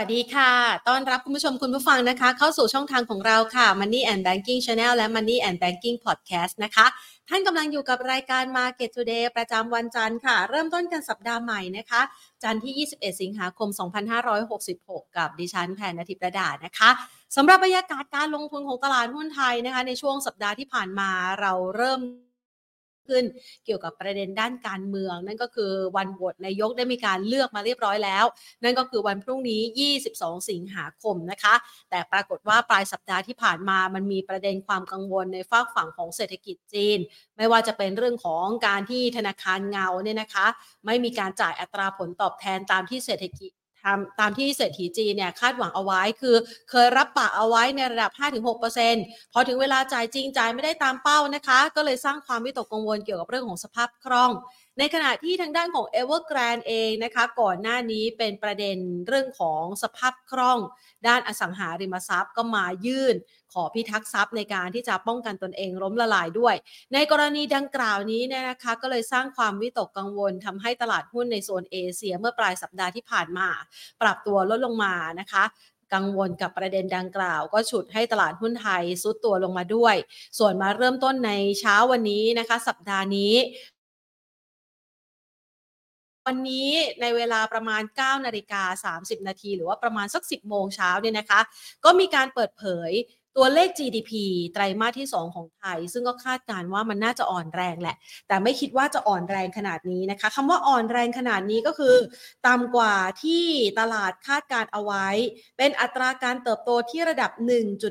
วัสดีค่ะ ต้อนรับคุณผู้ชมคุณผู้ฟังนะคะ เข้าสู่ช่องทางของเราค่ะ Money and Banking Channel และ Money and Banking Podcast นะคะ ท่านกำลังอยู่กับรายการ Market Today ประจำวันจันทร์ค่ะ เริ่มต้นกันสัปดาห์ใหม่นะคะ จันทร์ที่ 21 สิงหาคม 2566 กับดิฉันแพนนทิประดานะคะสำหรับบรรยากาศการลงทุนของตลาดหุ้นไทยนะคะ ในช่วงสัปดาห์ที่ผ่านมาเราเริ่ม ขึ้นเกี่ยวกับประเด็นด้านการเมือง นั่นก็คือวันโหวตนายกได้มีการเลือกมาเรียบร้อยแล้ว นั่นก็คือวันพรุ่งนี้ 22 สิงหาคมนะคะ แต่ปรากฏว่าปลายสัปดาห์ที่ผ่านมามันมีประเด็นความกังวลในฝากฝั่งของเศรษฐกิจจีน ไม่ว่าจะเป็นเรื่องของการที่ธนาคารเงาเนี่ยนะคะ ไม่มีการจ่ายอัตราผลตอบแทนตามที่เศรษฐกิจ ตามที่เศรษฐีจีนเนี่ยคาดหวังเอาไว้คือเคยรับปากเอาไว้ในระดับ 5-6%พอถึงเวลาจ่ายจริงจ่ายไม่ได้ตามเป้านะคะ ก็เลยสร้างความวิตกกังวลเกี่ยวกับเรื่องของสภาพคล่อง ในขณะที่ทางด้านของ Evergrande เองนะคะ ก่อนหน้านี้เป็นประเด็นเรื่องของสภาพคล่อง ด้านอสังหาริมทรัพย์ก็มายื่น ขอพิทักษ์ทรัพย์ในการที่จะป้องกันตนเองล้มละลายด้วย ในกรณีดังกล่าวนี้เนี่ยนะคะก็เลยสร้างความวิตกกังวลทำให้ตลาดหุ้นในโซนเอเชียเมื่อปลายสัปดาห์ที่ผ่านมา ปรับตัวลดลงมานะคะกังวลกับประเด็นดังกล่าว ก็ฉุดให้ตลาดหุ้นไทยซุดตัวลงมาด้วย ส่วนมาเริ่มต้นในเช้าวันนี้นะคะ สัปดาห์นี้ วันนี้ในเวลาประมาณ 9 นาฬิกา 30 นาที หรือว่าประมาณสัก 10 โมงเช้าเนี่ยนะคะ ก็มีการเปิดเผยตัวเลข GDP ไตรมาสที่ 2 ของไทย ซึ่งก็คาดการว่ามันน่าจะอ่อนแรงแหละ แต่ไม่คิดว่าจะอ่อนแรงขนาดนี้นะคะคำว่าอ่อนแรงขนาดนี้ก็คือต่ำกว่าที่ตลาดคาดการเอาไว้ เป็นอัตราการเติบโตที่ระดับ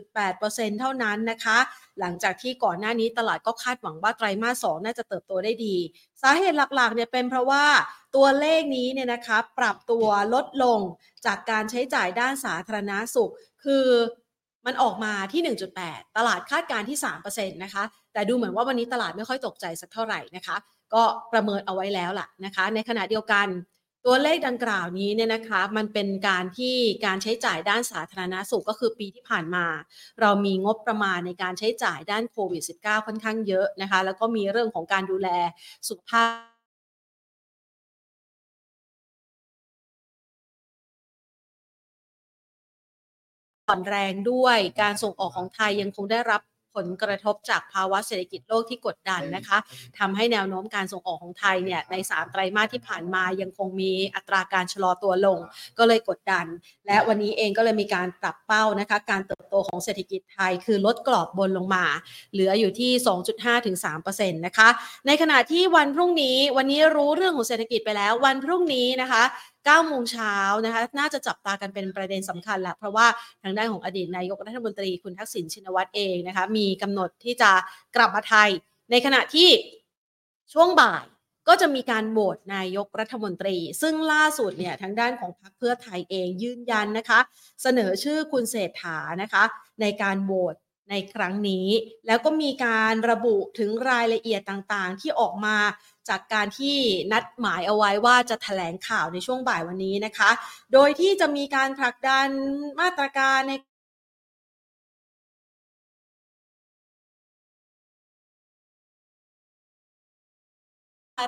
1.8%เท่านั้นนะคะ หลังจากที่ก่อนหน้านี้ตลาดก็คาดหวังว่าไตรมาส 2 น่าจะเติบโตได้ดี สาเหตุหลักๆเนี่ยเป็นเพราะว่า ตัวเลขนี้เนี่ยนะคะปรับตัวลดลงจากการใช้จ่ายด้านสาธารณาสุข คือมันออกมาที่ 1.8 ตลาดคาดการที่ 3%นะคะ แต่ดูเหมือนว่าวันนี้ตลาดไม่ค่อยตกใจสักเท่าไหร่นะคะ ก็ประเมินเอาไว้แล้วล่ะนะคะ ในขณะเดียวกันตัวเลขดังกล่าวนี้เนี่ยนะคะมันเป็นการที่การใช้จ่ายด้านสาธารณาสุขก็คือปีที่ผ่านมา เรามีงบประมาณในการใช้จ่ายด้านโควิด -19 ค่อนข้างเยอะนะคะ แล้วก็มีเรื่องของการดูแลสุขภาพ อ่อนแรงด้วยการส่งออกของไทยยังคงได้รับผลกระทบจากภาวะเศรษฐกิจโลกที่กดดันนะคะทำให้แนวโน้มการส่งออกของไทยเนี่ยใน 3 ไตรมาสที่ผ่านมายังคงมีอัตราการชะลอตัวลง ก็เลยกดดัน และวันนี้เองก็เลยมีการปรับเป้านะคะ การเติบโตของเศรษฐกิจไทยคือลดกรอบบนลงมา เหลืออยู่ที่ 2.5ถึง3%นะคะ ในขณะที่วันพรุ่งนี้วันนี้รู้เรื่องของเศรษฐกิจไปแล้ว วันพรุ่งนี้นะคะ 9โมงเช้านะคะน่าจะจับตากันเป็นประเด็นสำคัญแหละเพราะว่าทางด้านของอดีตนายกรัฐมนตรีคุณทักษิณชินวัตรเองนะคะมีกำหนดที่จะกลับมาไทย ในขณะที่ช่วงบ่ายก็จะมีการโหวตนายกรัฐมนตรี ซึ่งล่าสุดเนี่ยทางด้านของพรรคเพื่อไทยเองยืนยันนะคะ เสนอชื่อคุณเศรษฐานะคะ ในการโหวต ในครั้งนี้ แล้วก็มีการระบุถึงรายละเอียดต่างๆ ที่ออกมาจากการที่นัดหมายเอาไว้ว่าจะถแถลงข่าวในช่วงบ่ายวันนี้นะคะ โดยที่จะมีการผลักดันมาตรการใน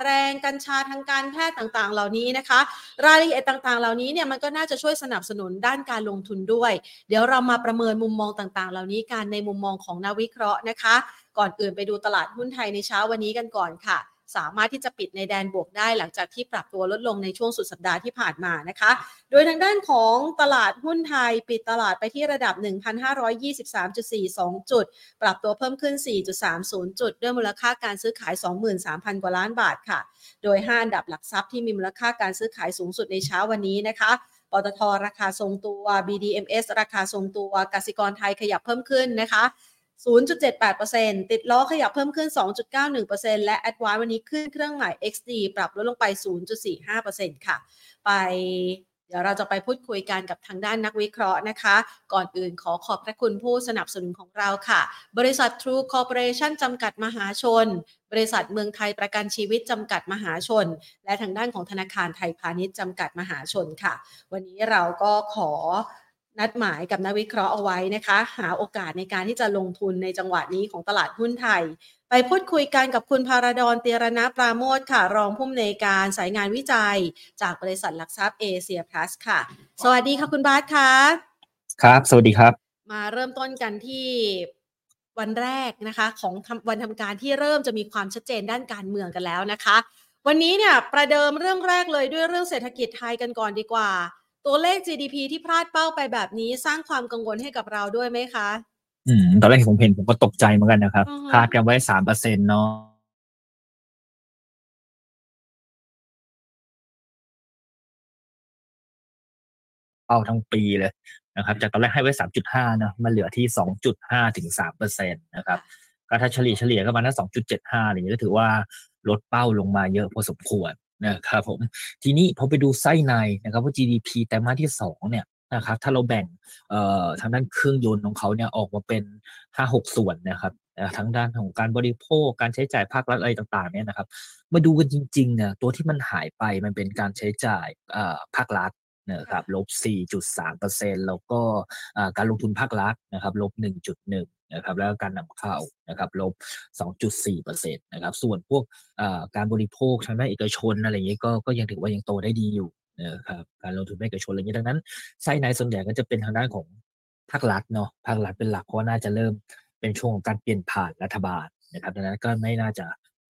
แรงกัญชาทางการแพทย์ต่างๆ เหล่านี้นะคะ รายละเอียดต่างๆ เหล่านี้เนี่ยมันก็น่าจะช่วยสนับสนุนด้านการลงทุนด้วย เดี๋ยวเรามาประเมินมุมมองต่างๆ เหล่านี้กันในมุมมองของนักวิเคราะห์นะคะ ก่อนอื่นไปดูตลาดหุ้นไทยในเช้าวันนี้กันก่อนค่ะ สามารถที่จะปิดในแดนบวกได้หลังจากที่ปรับตัวลดลงในช่วงสุดสัปดาห์ที่ผ่านมานะคะ โดยทางด้านของตลาดหุ้นไทยปิดตลาดไปที่ระดับ 1,523.42 จุด ปรับตัวเพิ่มขึ้น 4.30 จุด ด้วยมูลค่าการซื้อขาย 23,000 กว่าล้านบาทค่ะ โดย 5 อันดับหลักทรัพย์ที่มีมูลค่าการซื้อขายสูงสุดในเช้าวันนี้นะคะปตทราคาทรงตัว BDMs ราคาทรงตัว กสิกรไทยขยับเพิ่มขึ้นนะคะ 0.78%ติดล้อขยับเพิ่มขึ้น 2.91%และ a d v a n c e วันนี้ขึ้นเครื่องหมาย XD ปรับลดลงไป 0.45%ค่ะ ไปเดี๋ยวเราจะไปพูดคุยกันกับทางด้านนักวิเคราะห์นะคะ ก่อนอื่นขอขอบพระคุณผู้สนับสนุนของเราค่ะ บริษัท True Corporation จำกัดมหาชน บริษัทเมืองไทยประกันชีวิตจำกัดมหาชน และทางด้านของธนาคารไทยพาณิชย์จำกัดมหาชนค่ะ วันนี้เราก็ขอ นัดหมายกับนักวิเคราะห์เอาไว้นะคะ หาโอกาสในการที่จะลงทุนในจังหวะนี้ของตลาดหุ้นไทย ไปพูดคุยกันกับคุณพาราดอนเตียรณปราโมทค่ะ รองผู้อำนวยการสายงานวิจัย จากบริษัทหลักทรัพย์เอเชียพลัสค่ะ สวัสดีค่ะคุณบาสค่ะ ครับ สวัสดีครับ มาเริ่มต้นกันที่วันแรกนะคะ ของทำวันทำการที่เริ่มจะมีความชัดเจนด้านการเมืองกันแล้วนะคะ วันนี้เนี่ยประเดิมเรื่องแรกเลยด้วยเรื่องเศรษฐกิจไทยกันก่อนดีกว่า ตัวเลข GDP ที่พลาดเป้าไปแบบนี้สร้างความกังวลให้กับเราด้วยไหมคะ อืมตอนแรกผมเห็นผมก็ตกใจเหมือนกันนะครับอือฮะคาดกันไว้สามเปอร์เซ็นต์เนาะเป้าทั้งปีเลยนะครับ จากตอนแรกให้ไว้สามจุดห้านะมาเหลือที่สองจุดห้าถึงสามเปอร์เซ็นต์นะครับก็ถ้าเฉลี่ยเฉลี่ยก็มาณสองจุดเจ็ดห้าอย่างนี้ก็ถือว่าลดเป้าลงมาเยอะพอสมควร นะครับผมทีนี้พอไปดูไส้ในนะครับว่า GDP ไตรมาสที่สองเนี่ยนะครับถ้าเราแบ่งเอ่อทางด้านเครื่องยนต์ของเขาเนี่ยออกมาเป็นห้าหกส่วนนะครับทั้งด้านของการบริโภคการใช้จ่ายภาครัฐอะไรต่างๆเนี่ยนะครับ มาดูกันจริงๆเนี่ยตัวที่มันหายไปมันเป็นการใช้จ่ายภาครัฐนะครับลบ 4.3%แล้วก็การลงทุนภาครัฐนะครับลบ 1.1 นะครับแล้วการนำเข้านะครับลบ 2.4%นะครับส่วนพวกการบริโภคทางด้านเอกชนอะไรอย่างนี้ก็ก็ยังถือว่ายังโตได้ดีอยู่นะครับการลงทุนเอกชนอะไรอย่างนี้ดังนั้นไส้ในส่วนใหญ่ก็จะเป็นทางด้านของภาครัฐเนาะภาครัฐเป็นหลักเพราะว่าน่าจะเริ่มเป็นช่วงของการเปลี่ยนผ่านรัฐบาลนะครับดังนั้นก็ไม่น่าจะ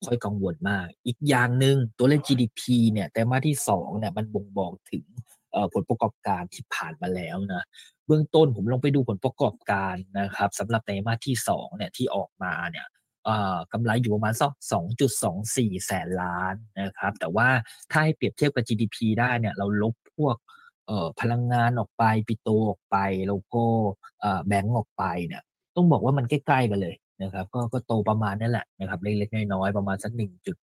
ค่อยกังวลมาก อีกอย่างหนึ่งตัวเลข GDP เนี่ยแต่มาที่สองเนี่ยมันบ่งบอกถึงผลประกอบการที่ผ่านมาแล้วนะ บื้องต้นผมลงไปดูผลประกอบการนะครับสำหรับไตรมาสที่สองเนี่ยที่ออกมาเนี่ยเอ่อกำไรอยู่ประมาณสัก2.24 แสนล้านนะครับ แต่ว่าถ้าให้เปรียบเทียบกับ GDP ได้เนี่ยเราลบพวกเอ่อพลังงานออกไปปิโตออกไปแล้วก็แบงก์ออกไปเนี่ยต้องบอกว่ามันใกล้ๆกันเลยนะครับก็ก็โตประมาณนั่นแหละนะครับเล็กๆน้อยๆประมาณสักหนึ่งจุด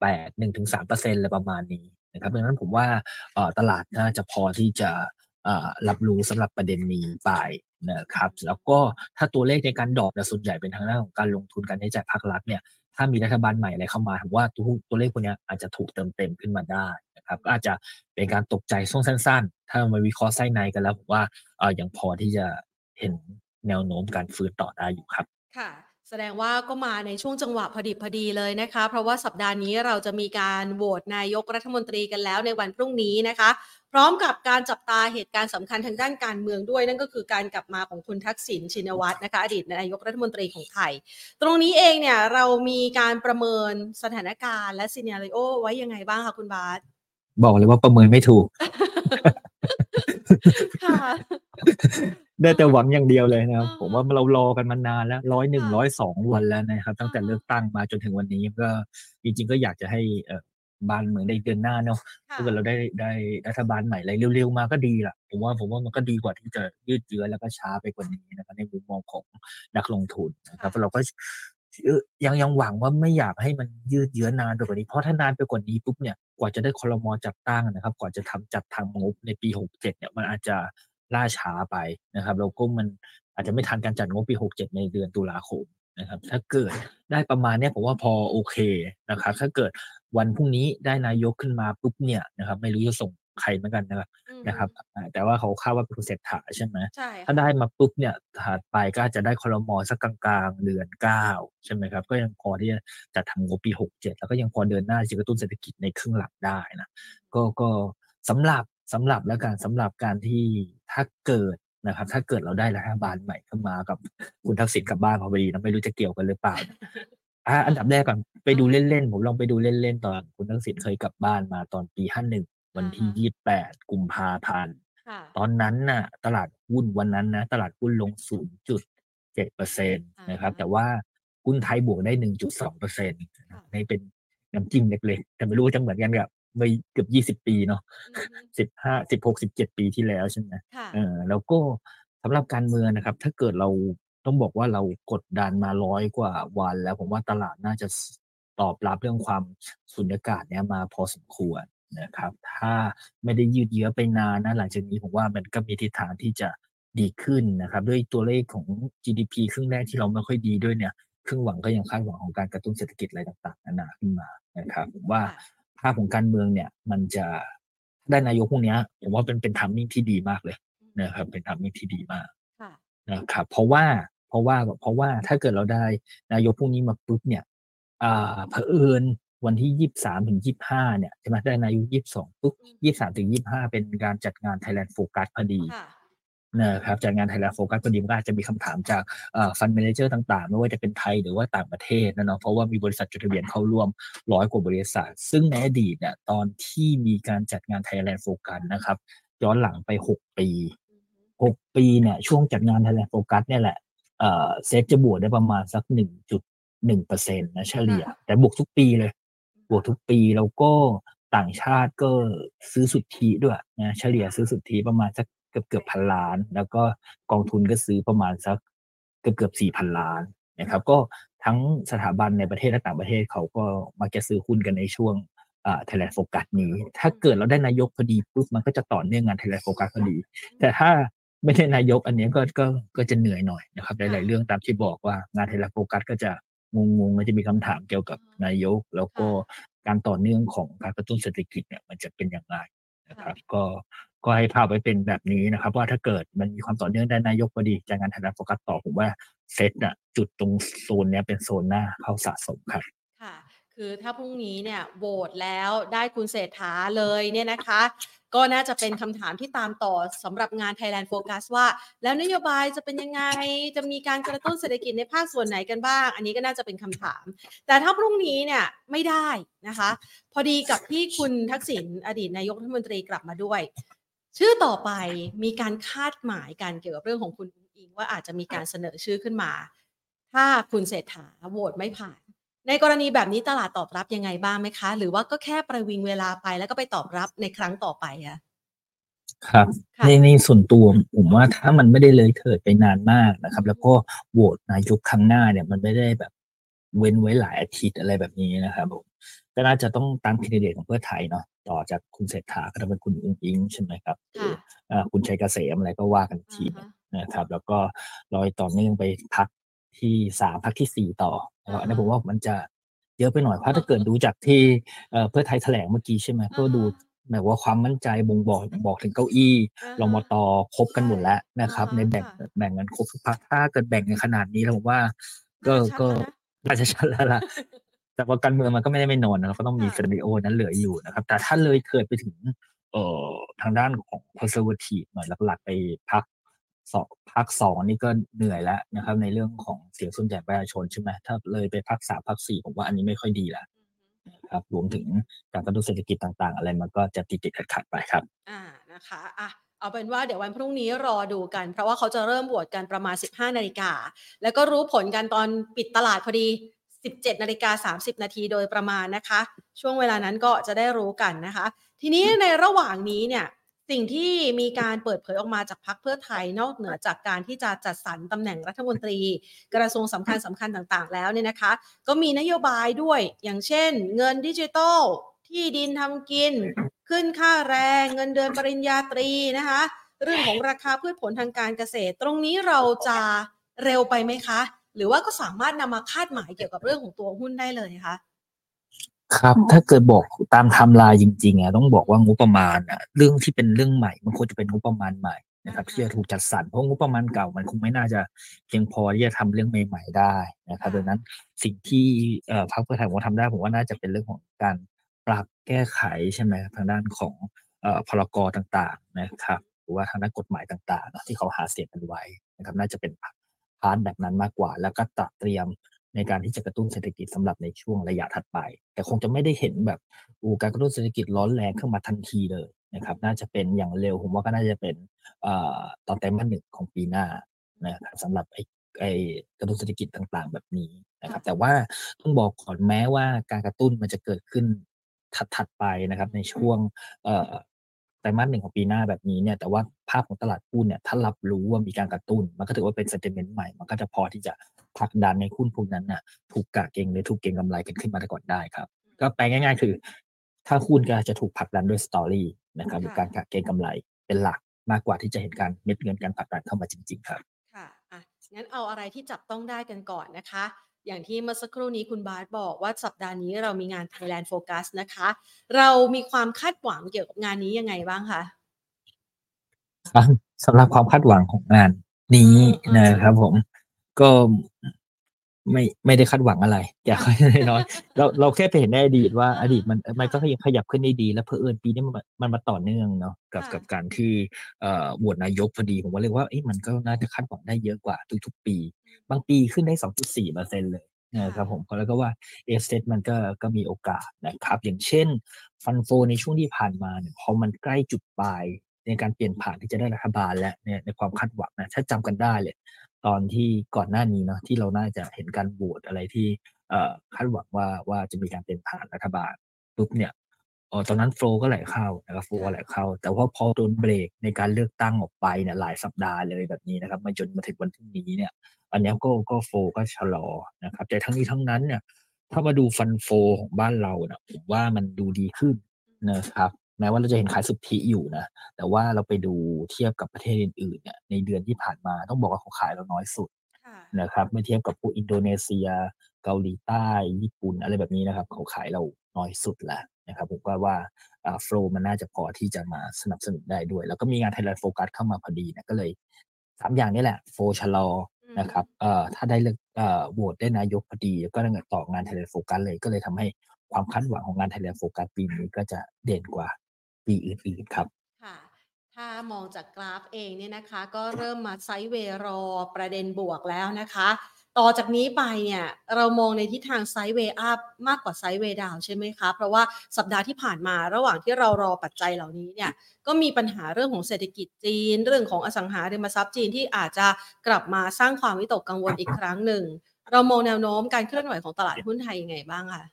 แปดหนึ่งถึงสามเปอร์เซ็นต์อะไรประมาณนี้นะครับดังนั้นผมว่าตลาดน่าจะพอที่จะ รับรู้สำหรับประเด็นนี้ไปนะครับ แล้วก็ถ้าตัวเลขในการดอปเนี่ยส่วนใหญ่เป็นทางด้านของการลงทุนการใช้จ่ายภาครัฐเนี่ยถ้ามีรัฐบาลใหม่อะไรเข้ามาผมว่าตัวตัวเลขพวกนี้อาจจะถูกเติมเต็มขึ้นมาได้นะครับก็อาจจะเป็นการตกใจช่วงสั้น ๆ ถ้ามาวิเคราะห์ไส้ในกันแล้วผมว่าเอ่อยังพอที่จะเห็นแนวโน้มการฟื้นต่อได้อยู่ครับ ค่ะ แสดงว่าก็มาในช่วงจังหวะพอดีพอดีเลยนะคะ เพราะว่าสัปดาห์นี้เราจะมีการโหวตนายกรัฐมนตรีกันแล้วในวันพรุ่งนี้นะคะ พร้อมกับการจับตาเหตุการณ์สำคัญทางด้านการเมืองด้วย นั่นก็คือการกลับมาของคุณทักษิณชินวัตรนะคะ อดีตนายกรัฐมนตรีของไทย ตรงนี้เองเนี่ยเรามีการประเมินสถานการณ์และซีเน a ริโอไว้ยังไงบ้างคะคุณบาสบอกเลยว่าประเมินไม่ถูกค่ะ ได้แต่หวังอย่างเดียวเลยนะครับอ่าผมว่าเรารอกันมานานแล้วร้อยหนึ่งค่ะร้อยสองวันแล้วนะครับ ตั้งแต่อ่าเลือกตั้งมาจนถึงวันนี้ก็จริง ๆ ก็อยากจะให้เอ่อบ้านเมืองได้เดินหน้าเนาะค่ะถ้าเกิดเราได้ได้รัฐบาลใหม่อะไรเร็วๆมาก็ดีละผมว่าผมว่ามันก็ดีกว่าที่จะยืดเยื้อแล้วก็ช้าไปกว่านี้นะครับในมุมมองของนักลงทุนนะครับเราก็เอ่อยังยังหวังว่าไม่อยากให้มันยืดเยื้อนานไปกว่านี้ เพราะถ้านานไปกว่านี้ปุ๊บเนี่ยกว่าจะได้คลมจัดตั้งนะครับ กว่าจะทำจัดทำงบในปีหกเจ็ดเนี่ยมันอาจจะ ล่าช้าไปนะครับแล้วก็มันอาจจะไม่ทันการจัดงบปีหกเจ็ดในเดือนตุลาคมนะครับ ถ้าเกิดได้ประมาณเนี้ยผมว่าพอโอเคนะครับ ถ้าเกิดวันพรุ่งนี้ได้นายกขึ้นมาปุ๊บเนี่ยนะครับ ไม่รู้จะส่งใครเหมือนกันนะครับอืมนะครับอ่าแต่ว่าเขาคาดว่าเป็นคุณเศรษฐาใช่ไหมใช่ถ้าค่ะได้มาปุ๊บเนี่ยถัดไปก็อาจจะได้คอรมอสักกลางๆเดือนเก้าใช่ไหมครับ ก็ยังพอที่จะจัดทำงบปีหกเจ็ดแล้วก็ยังพอเดินหน้าที่จะกระตุ้นเศรษฐกิจในครึ่งหลังได้นะก็ก็สำหรับสำหรับแล้วกันสำหรับการที่ ถ้าเกิดนะครับ ถ้าเกิดเราได้รัฐบาลใหม่เข้ามากับคุณทักษิณกลับบ้านพอดีนะไม่รู้จะเกี่ยวกันหรือเปล่านะอะอันดับแรกก่อนไปดูเล่นๆผมลองไปดูเล่นๆตอนคุณทักษิณเคยกลับบ้านมาตอนปีห้าหนึ่งวันที่ยี่สิบแปดกุมภาพันธ์ค่ะตอนนั้นน่ะ ตลาดหุ้นวันนั้นนะ ตลาดหุ้นลง0.7เปอร์เซ็นต์นะครับ แต่ว่าหุ้นไทยบวกได้1.2เปอร์เซ็นต์ในเป็นน้ำจิ้มเล็กๆแต่ไม่รู้ว่าจะเหมือนกันกับ เมื่อเกือบ20ปีเนาะอือฮึ15 16 17ปีที่แล้วใช่ไหมค่ะเออแล้วก็สำหรับการเมืองนะครับ ถ้าเกิดเราต้องบอกว่าเรากดดันมาร้อยกว่าวัน แล้วผมว่าตลาดน่าจะตอบรับเรื่องความสุญญากาศเนี้ยมาพอสมควรนะครับ ถ้าไม่ได้ยืดเยื้อไปนานนะหลังจากนี้ผมว่ามันก็มีทิศทางที่จะดีขึ้นนะครับ ด้วยตัวเลขของ GDP ครึ่งแรกที่เราไม่ค่อยดีด้วยเนี่ยครึ่งหวังก็ยังคาดหวังของการกระตุ้นเศรษฐกิจอะไรต่างๆนานาขึ้นมานะครับผมว่าภาพของการเมืองเนี่ย มันจะได้นายกพวกนี้ผมว่าเป็นเป็นทัมมิ่งที่ดีมากเลยนะครับเป็นทัมมิ่งที่ดีมากนะครับเพราะว่าเพราะว่าเพราะว่าถ้าเกิดเราได้นายกพวกนี้มาปุ๊บเนี่ยอ่าเผอิญวันที่ยี่สามถึงยี่ห้าเนี่ยใช่ไหมได้นายกยี่สองปุ๊บยี่สามถึงยี่ห้าเป็นการจัดงาน Thailand Focus พอดี นะครับจากงาน Thailand Focus พอดีมันก็อาจจะมีคำถามจาก fund manager ต่างๆ ไม่ว่าจะเป็นไทยหรือว่าต่างประเทศนะเนาะเพราะว่ามีบริษัทจดทะเบียนเข้าร่วมร้อยกว่าบริษัท ซึ่งในอดีตเนี่ยตอนที่มีการจัดงาน Thailand Focus นะครับ ย้อนหลังไป 6 ปี 6 ปีเนี่ยช่วงจัดงาน Thailand Focus เนี่ยแหละเซตจะบวกได้ประมาณสัก 1.1เปอร์เซ็นต์นะเฉลี่ย แต่บวกทุกปีเลย บวกทุกปีแล้วก็ต่างชาติก็ซื้อสุทธิด้วยนะเฉลี่ยซื้อสุทธิประมาณสัก เกือบเกือบพันล้าน แล้วก็กองทุนก็ซื้อประมาณสักเกือบเกือบสี่พันล้านนะครับ ก็ทั้งสถาบันในประเทศและต่างประเทศเขาก็มาแกซื้อหุ้นกันในช่วง Thailand Focus นี้ ถ้าเกิดเราได้นายกพอดีปุ๊บมันก็จะต่อเนื่องงาน Thailand Focus พอดี แต่ถ้าไม่ได้นายกอันนี้ก็ก็ก็จะเหนื่อยหน่อยนะครับหลายๆเรื่องตามที่บอกว่างาน Thailand Focus ก็จะงงๆมันจะมีคำถามเกี่ยวกับนายก แล้วก็การต่อเนื่องของการกระตุ้นเศรษฐกิจเนี่ยมันจะเป็นอย่างไรนะครับ ก็ ก็ให้ภาพไว้เป็นแบบนี้นะครับ ว่าถ้าเกิดมันมีความต่อเนื่องได้นายกพอดีจากงานไทยรัฐโฟกัสต่อผมว่าเซตอะจุดตรงโซนเนี้ยเป็นโซนหน้าเข้าสะสมครับค่ะคือถ้าพรุ่งนี้เนี่ยโหวตแล้วได้คุณเศรษฐาเลยเนี่ยนะคะ ก็น่าจะเป็นคำถามที่ตามต่อสำหรับงาน Thailand Focus ว่า แล้วนโยบายจะเป็นยังไง จะมีการกระตุ้นเศรษฐกิจในภาคส่วนไหนกันบ้าง อันนี้ก็น่าจะเป็นคำถาม แต่ถ้าพรุ่งนี้เนี่ยไม่ได้นะคะ พอดีกับที่คุณทักษิณอดีตนายกรัฐมนตรีกลับมาด้วย ชื่อต่อไปมีการคาดหมายการเกี่ยวกับเรื่องของคุณอิงว่าอาจจะมีการเสนอชื่อขึ้นมา ถ้าคุณเศรษฐาโหวตไม่ผ่าน ในกรณีแบบนี้ตลาดตอบรับยังไงบ้างไหมคะ หรือว่าก็แค่ประวิงเวลาไปแล้วก็ไปตอบรับในครั้งต่อไปอะครับในในส่วนตัวผมว่าถ้ามันไม่ได้เลยเถิดไปนานมากนะครับ แล้วก็โหวตนายกครั้งหน้าเนี่ยมันไม่ได้แบบเว้นไว้หลายอาทิตย์อะไรแบบนี้นะครับผม ก็น่าจะต้องตามคนดิเดตของเพื่อไทยเนาะต่อจากคุณเศรษฐาก็จะเป็นคุณอุ้งอิงใช่ไหมครับคุณชัยเกษมอะไรก็ว่ากันทีนะครับ แล้วก็ลอยต่อเนื่องไปพักที่สามพักที่สี่ต่ออันนี้ผมว่ามันจะเยอะไปหน่อยเพราะถ้าเกิดดูจากที่เพื่อไทยแถลงเมื่อกี้ใช่ไหมก็ดูแบบว่าความมั่นใจบ่งบอกบอกถึงเก้าอี้รมตครบกันหมดแล้วนะครับ ในแบ่งแบ่งกันครบทุกพรรคถ้าเกิดแบ่งกันขนาดนี้แล้วผมว่า ก็ก็น่าจะชัดแล้วล่ะ แต่ว่าการเมืองมันก็ไม่แน่ไม่นอนนะครับก็ต้องมี scenario นั้นเหลืออยู่นะครับ แต่ถ้าเลยเกิดไปถึง เอ่อทางด้านของ conservative หน่อยหลักๆไปพรรคสองพรรคสองนี่ก็เหนื่อยแล้วนะครับ ในเรื่องของเสียงส่วนใหญ่ประชาชนใช่ไหมถ้าเลยไปพรรคสามพรรคสี่ผมว่าอันนี้ไม่ค่อยดีแล้วครับรวมถึงการกระตุ้นเศรษฐกิจต่างๆ อะไรมันก็จะติดติดขัดขัดไปครับ อ่านะคะอะเอาเป็นว่าเดี๋ยววันพรุ่งนี้รอดูกัน เพราะว่าเขาจะเริ่มบวชกันประมาณ 15 นาฬิกา แล้วก็รู้ผลกันตอนปิดตลาดพอดี 17นาฬิกา30 นาทีโดยประมาณนะคะ ช่วงเวลานั้นก็จะได้รู้กันนะคะ ทีนี้ในระหว่างนี้เนี่ยสิ่งที่มีการเปิดเผยออกมาจากพักเพื่อไทยนอกเหนือจากการที่จะจัดสรรตำแหน่งรัฐมนตรี กระทรวงสำคัญสำคัญต่างๆ แล้วเนี่ยนะคะ ก็มีนโยบายด้วยอย่างเช่น เงินดิจิทัลที่ดินทำกิน ขึ้นค่าแรง เงินเดือนปริญญาตรีนะคะ เรื่องของราคาพืชผลทางการเกษตร ตรงนี้เราจะเร็วไปไหมคะ หรือว่าก็สามารถนำมาคาดหมายเกี่ยวกับเรื่องของตัวหุ้นได้เลยคะครับถ้าเกิดบอกตามไทม์ไลน์จริงๆอะต้องบอกว่างบประมาณอะเรื่องที่เป็นเรื่องใหม่ มันควรจะเป็นงบประมาณใหม่นะครับที่จะถูกจัดสรรเพราะงบประมาณเก่ามันคงไม่น่าจะเพียงพอที่จะทำเรื่องใหม่ ๆ ได้นะครับดังนั้นสิ่งที่เอ่อพรรคเพื่อไทยผมทำได้ผมว่าน่าจะเป็นเรื่องของการปรับแก้ไขใช่ไหมทางด้านของเอ่อพ.ร.ก.ต่างๆนะครับหรือว่าทางด้านกฎหมายต่างๆที่เขาหาเสียงกันไว้นะครับน่าจะเป็น part แบบนั้นมากกว่า แล้วก็จัดเตรียมในการที่จะกระตุ้นเศรษฐกิจสำหรับในช่วงระยะถัดไป แต่คงจะไม่ได้เห็นแบบอูการกระตุ้นเศรษฐกิจร้อนแรงขึ้นมาทันทีเลยนะครับน่าจะเป็นอย่างเร็วผมว่าก็น่าจะเป็นตอนไตรมาสหนึ่งของปีหน้านะครับสำหรับไอ้ไอ้กระตุ้นเศรษฐกิจต่างๆ แบบนี้นะครับ แต่ว่าต้องบอกก่อนแม้ว่าการกระตุ้นมันจะเกิดขึ้นถัดๆไปนะครับ ในช่วง ไตรมาสหนึ่งของปีหน้าแบบนี้เนี่ยแต่ว่าภาพของตลาดหุ้นเนี่ยถ้ารับรู้ว่ามีการกระตุ้น มันก็ถือว่าเป็น sentiment ใหม่ มันก็จะพอที่จะผลักดันในหุ้นพวกนั้นน่ะถูกกะเก็งหรือถูกเก็งกำไรกันขึ้นมาได้ก่อนได้ครับ ก็แปลง่ายๆ คือ ถ้าหุ้นก็จะถูกผลักดันด้วยสตอรี่นะครับหรือการกะเก็งกำไรเป็นหลักมากกว่าที่จะเห็นการเม็ดเงินการผลักดันเข้ามาจริง ๆ ครับค่ะอะงั้นเอาอะไรที่จับต้องได้กันก่อนนะคะ อย่างที่เมื่อสักครู่นี้คุณบาสบอกว่าสัปดาห์นี้เรามีงาน Thailand Focus นะคะ เรามีความคาดหวังเกี่ยวกับงานนี้ยังไงบ้างคะสำหรับความคาดหวังของงานนี้นะครับผม ก็ ไม่ไม่ได้คาดหวังอะไร อยากให้น้อยเราเราแค่ไปเห็นในอดีตว่าอดีตมันมันก็ยังขยับขึ้นได้ดี แล้วเพอเอิญปีนี้มันมันมาต่อเนื่องเนาะกับกับการที่เอ่อโหวตนายกพอดีผมว่าเรียกว่าเอ๊ะมันก็น่าจะคาดหวังได้เยอะกว่าทุกๆปี บางปีขึ้นได้สองจุดสี่เปอร์เซ็นเลยนะครับผมแล้วก็ว่าเอสเตมันก็ก็มีโอกาสนะครับ อย่างเช่น ฟันโฟในช่วงที่ผ่านมาเนี่ยพอมันใกล้จุดปลายในการเปลี่ยนผ่านที่จะได้รัฐบาลและเนี่ยในความคาดหวังนะถ้าจำกันได้เลย ตอนที่ก่อนหน้านี้เนาะที่เราน่าจะเห็นการโหวตอะไรที่เอคาดหวังว่าว่าจะมีการเปลี่ยนผ่านรัฐบาลปุ๊บเนี่ยออตอนนั้นโฟลก็ไหลเข้านะครับโฟลก็ไหลเข้า แต่ว่าพอโดนเบรกในการเลือกตั้งออกไปเนี่ยหลายสัปดาห์เลยแบบนี้นะครับมาจนมาถึงวันที่นี้เนี่ย อันนี้ก็ก็โฟก็ชะลอนะครับแต่ทั้งนี้ทั้งนั้นเนี่ยถ้ามาดูฟันโฟของบ้านเราเนี่ยผมว่ามันดูดีขึ้นนะครับ ม้ว่าเราจะเห็นขายสุทธิอยู่นะ แต่ว่าเราไปดูเทียบกับประเทศอื่นๆเนี่ยในเดือนที่ผ่านมาต้องบอกว่าเขาขายเราน้อยสุดนะครับเมื่อเทียบกับพวกอินโดนีเซีย เกาหลีใต้ ญี่ปุ่นอะไรแบบนี้นะครับ เขาขายเราน้อยสุดแล้วนะครับผมว่าว่า flow มันน่าจะพอที่จะมาสนับสนุนได้ด้วย แล้วก็มีงาน Thailand Focus เข้ามาพอดีนะก็เลยสามอย่างนี้แหละ flow ชะลอนะครับเอ่อถ้าได้เลือกเอ่อโหวตได้นายกพอดีแล้วก็ต่องาน Thailand Focus เลยก็เลยทำให้ความคาดหวังของงาน Thailand Focus ปีนี้ก็จะเด่นกว่า ปีอื่นๆครับค่ะถ้ามองจากกราฟเองเนี่ยนะคะ ก็เริ่มมา sideway รอประเด็นบวกแล้วนะคะ ต่อจากนี้ไปเนี่ยเรามองในทิศทาง sideway up มากกว่า sideway down ใช่ไหมคะ เพราะว่าสัปดาห์ที่ผ่านมาระหว่างที่เรารอปัจจัยเหล่านี้เนี่ยก็มีปัญหาเรื่องของเศรษฐกิจจีน เรื่องของอสังหาริมทรัพย์จีนที่อาจจะกลับมาสร้างความวิตกกังวลอีกครั้งหนึ่ง เรามองแนวโน้มการเคลื่อนไหวของตลาดหุ้นไทยยังไงบ้างคะ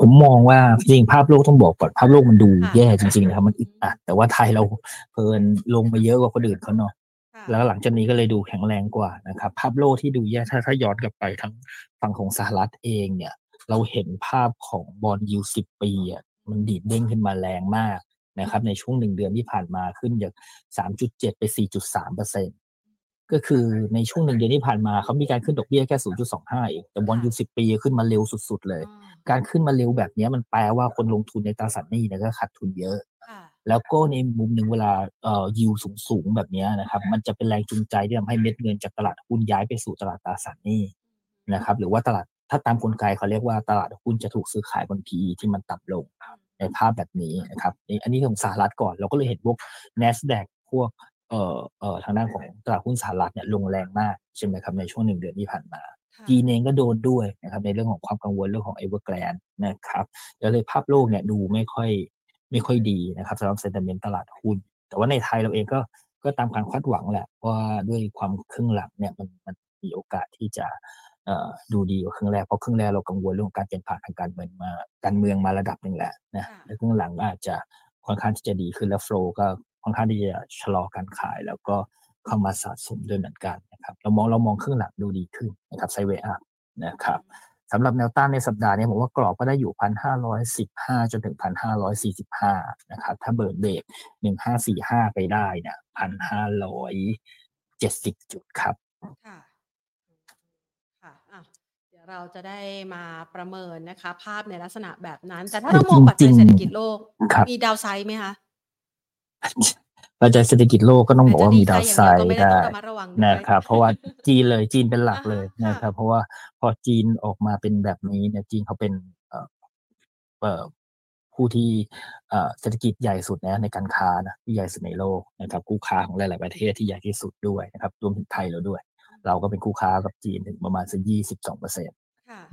ผมมองว่าจริงภาพโลกต้องบอกก่อนภาพโลกมันดูแย่จริงๆนะครับมันอึดอัดแต่ว่าไทยเราเพลินลงมาเยอะกว่าคนอื่นเขาเนาะแล้วหลังจากนี้ก็เลยดูแข็งแรงกว่านะครับ ภาพโลกที่ดูแย่ถ้าถ้าย้อนกลับไปทั้งฝั่งของสหรัฐเองเนี่ย เราเห็นภาพของบอลยูสิบปีอะมันดีดเด้งขึ้นมาแรงมากนะครับ ในช่วงหนึ่งเดือนที่ผ่านมาขึ้นจากสามจุดเจ็ดไปสี่จุดสามเปอร์เซ็นก็คือในช่วงหนึ่งเดือนที่ผ่านมาเขามีการขึ้นดอกเบี้ยแค่ศูนย์จุดสองห้าเอง แต่บอลยูสิบปีขึ้นมาเร็วสุด ๆ เลย การขึ้นมาเร็วแบบนี้มันแปลว่าคนลงทุนในตราสารหนี้เนี่ยก็ขาดทุนเยอะแล้วก็ในมุมหนึ่งเวลาเอ่อยิวสูงสูงแบบนี้นะครับ มันจะเป็นแรงจูงใจที่ทำให้เม็ดเงินจากตลาดหุ้นย้ายไปสู่ตลาดตราสารหนี้นะครับ หรือว่าตลาดถ้าตามกลไกเขาเรียกว่าตลาดหุ้นจะถูกซื้อขายบน PE ที่มันต่ำลงในภาพแบบนี้นะครับอันนี้ของสหรัฐก่อนเราก็เลยเห็นพวก NASDAQ พวกเอ่อเอ่อทางด้านของตลาดหุ้นสหรัฐเนี่ยลงแรงมากใช่ไหมครับในช่วงหนึ่งเดือนที่ผ่านมา จีนเองก็โดนด้วยนะครับในเรื่องของความกังวลเรื่องของ Evergrande นะครับแล้วเลยภาพโลกเนี่ยดูไม่ค่อยไม่ค่อยดีนะครับสำหรับเซนติเมนต์ตลาดหุ้น แต่ว่าในไทยเราเองก็ก็ตามการคาดหวังแหละว่าด้วยความครึ่งหลังเนี่ยมันมันมีโอกาสที่จะดูดีกว่าครึ่งแรกเพราะครึ่งแรกเรากังวลเรื่องการเปลี่ยนผ่านทางการเมืองมาการเมืองมาระดับหนึ่งแหละนะแล้วครึ่งหลังอาจจะค่อนข้างที่จะดีขึ้นแล้วโฟล์ก็ค่อนข้างที่จะชะลอการขาย แล้วก็ เข้ามาสะสมด้วยเหมือนกันนะครับเรามองเรามองครึ่งหลังดูดีขึ้นนะครับไซเวอัพนะครับสำหรับแนวต้านในสัปดาห์นี้ผมว่ากรอบก็ได้อยู่พันห้าร้อยสิบห้าจนถึงพันห้าร้อยสี่สิบห้านะครับ ถ้าเบิร์ดเบรกหนึ่งห้าสี่ห้าไปได้เนี่ยพันห้าร้อยเจ็ดสิบจุดครับ ค่ะ ค่ะอะเดี๋ยวเราจะได้มาประเมินนะคะ ภาพในลักษณะแบบนั้น แต่ถ้าเรามองปัจจัยเศรษฐกิจโลก มีดาวไซด์ไหมคะ ปัจจัยเศรษฐกิจโลกก็ต้องบอกว่ามีดาวไซด์ได้นะครับ เพราะว่าจีนเลยจีนเป็นหลักเลยนะครับ เพราะว่าพอจีนออกมาเป็นแบบนี้เนี่ยจีนเขาเป็นเอ่อผู้ที่เศรษฐกิจใหญ่สุดนะในการค้านะที่ใหญ่สุดในโลกนะครับคู่ค้าของหลาย ๆ ประเทศที่ใหญ่ที่สุดด้วยนะครับรวมถึงไทยเราด้วย เราก็เป็นคู่ค้ากับจีนถึงประมาณสักยี่สิบสองเปอร์เซ็นต์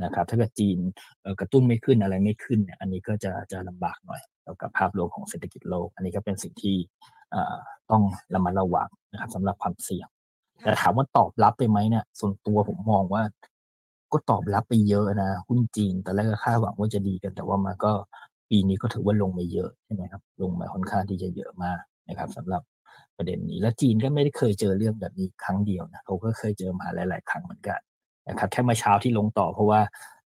นะครับถ้าเกิดจีนกระตุ้นไม่ขึ้นอะไรไม่ขึ้นเนี่ยอันนี้ก็จะจะลำบากหน่อยแล้วกับภาพรวมของเศรษฐกิจโลก อันนี้ก็เป็นสิ่งที่ ต้องระมัดระวังนะครับสำหรับความเสี่ยง แต่ถามว่าตอบรับไปไหมเนี่ยส่วนตัวผมมองว่า ก็ตอบรับไปเยอะนะหุ้นจีนแต่แรกก็คาดหวังว่าจะดีกัน แต่ว่ามันก็ปีนี้ก็ถือว่าลงมาเยอะใช่ไหมครับ ลงมาค่อนข้างที่จะเยอะมากนะครับสำหรับประเด็นนี้ และจีนก็ไม่ได้เคยเจอเรื่องแบบนี้ครั้งเดียวนะเขาก็เคยเจอมาหลาย ๆ ครั้งเหมือนกันนะครับ แค่เมื่อเช้าที่ลงต่อเพราะว่า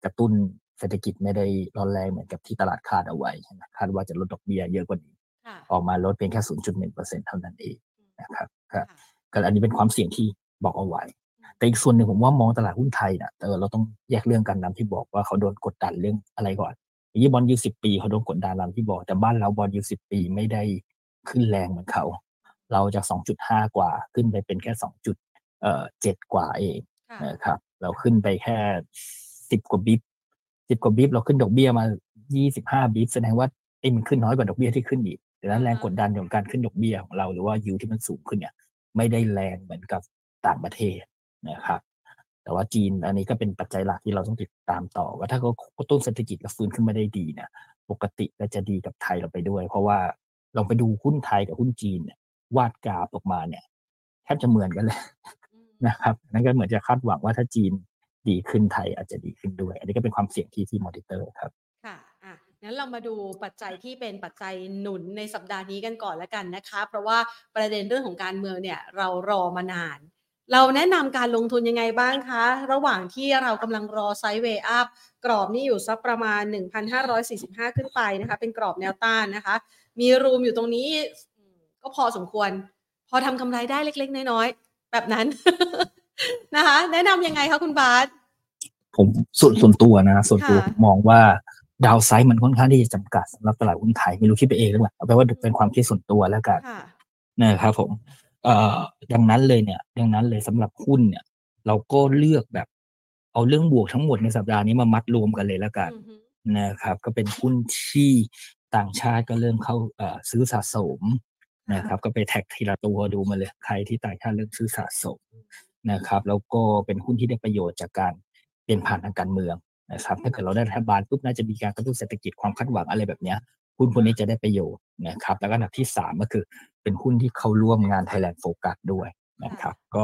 กระตุ้นเศรษฐกิจไม่ได้ร้อนแรงเหมือนกับที่ตลาดคาดเอาไว้คาดว่าจะลดดอกเบี้ยเยอะกว่านี้ ออกมาลดเพียงแค่0.1%เท่านั้นเองนะครับก็อันนี้เป็นความเสี่ยงที่บอกเอาไว้ แต่อีกส่วนหนึ่งผมว่ามองตลาดหุ้นไทยนะเออเราต้องแยกเรื่องกันนำที่บอกว่าเขาโดนกดดันเรื่องอะไรก่อนยี่บอลยูสิบปีเขาโดนกดดันนำที่บอก แต่บ้านเราบอลยูสิบปีไม่ได้ขึ้นแรงเหมือนเขา เราจาก 2.5 กว่าขึ้นไปเป็นแค่ 2.7 กว่าเองนะครับ เราขึ้นไปแค่ 10 กว่าบิบ10 กว่าบิบเราขึ้นดอกเบี้ยมา 25 บิบแสดงว่าไอ้มันขึ้นน้อยกว่าดอกเบี้ยที่ขึ้นอีก ดังนั้นแรงกดดันของการขึ้นดอกเบี้ยของเราหรือว่ายูที่มันสูงขึ้นเนี่ย ไม่ได้แรงเหมือนกับต่างประเทศนะครับ แต่ว่าจีนอันนี้ก็เป็นปัจจัยหลักที่เราต้องติดตามต่อ ว่าถ้าเขากระตุ้นเศรษฐกิจแล้วฟื้นขึ้นมาได้ดีเนี่ยปกติก็จะดีกับไทยเราไปด้วย เพราะว่าลองไปดูหุ้นไทยกับหุ้นจีนเนี่ยวาดกราฟออกมาเนี่ยแทบจะเหมือนกันเลยนะครับนั่นก็เหมือนจะคาดหวังว่าถ้าจีนดีขึ้นไทยอาจจะดีขึ้นด้วย อันนี้ก็เป็นความเสี่ยงที่ที่มอนิเตอร์ครับค่ะอะ งั้นเรามาดูปัจจัยที่เป็นปัจจัยหนุนในสัปดาห์นี้กันก่อนแล้วกันนะคะ เพราะว่าประเด็นเรื่องของการเมืองเนี่ยเรารอมานาน เราแนะนำการลงทุนยังไงบ้างคะ ระหว่างที่เรากำลังรอไซด์เวย์อัพกรอบนี่อยู่สักประมาณ 1,545 ขึ้นไปนะคะ เป็นกรอบแนวต้านนะคะ มีรูมอยู่ตรงนี้ก็พอสมควร พอทำกำไรได้เล็ก ๆ น้อยๆ แบบนั้นนะคะ แนะนำยังไงคะคุณบาสผมส่วนส่วนตัวนะ ส่วนตัวมองว่า ดาวไซด์มันค่อนข้างที่จะจำกัดสำหรับตลาดหุ้นไทยไม่รู้คิดไปเองหรือเปล่าเอาไปว่าเป็นความคิดส่วนตัวแล้วกันนะครับผมเอ่อดังนั้นเลยเนี่ยดังนั้นเลยสำหรับหุ้นเนี่ย เราก็เลือกแบบ เอาเรื่องบวกทั้งหมดในสัปดาห์นี้มามัดรวมกันเลยแล้วกันนะครับ ก็เป็นหุ้นที่ต่างชาติก็เริ่มเข้าซื้อสะสมนะครับ ก็ไปแท็กทีละตัวดูมาเลยใครที่ต่างชาติเริ่มซื้อสะสมนะครับ แล้วก็เป็นหุ้นที่ได้ประโยชน์จากการเปลี่ยนผ่านทางการเมือง นะครับถ้าเกิดเราได้รัฐบาลปุ๊บน่าจะมีการกระตุ้นเศรษฐกิจความคาดหวังอะไรแบบนี้หุ้นพวกนี้จะได้ประโยชน์นะครับ แล้วก็อันดับที่สามก็คือเป็นหุ้นที่เข้าร่วมงาน Thailand Focus ด้วยนะครับ ก็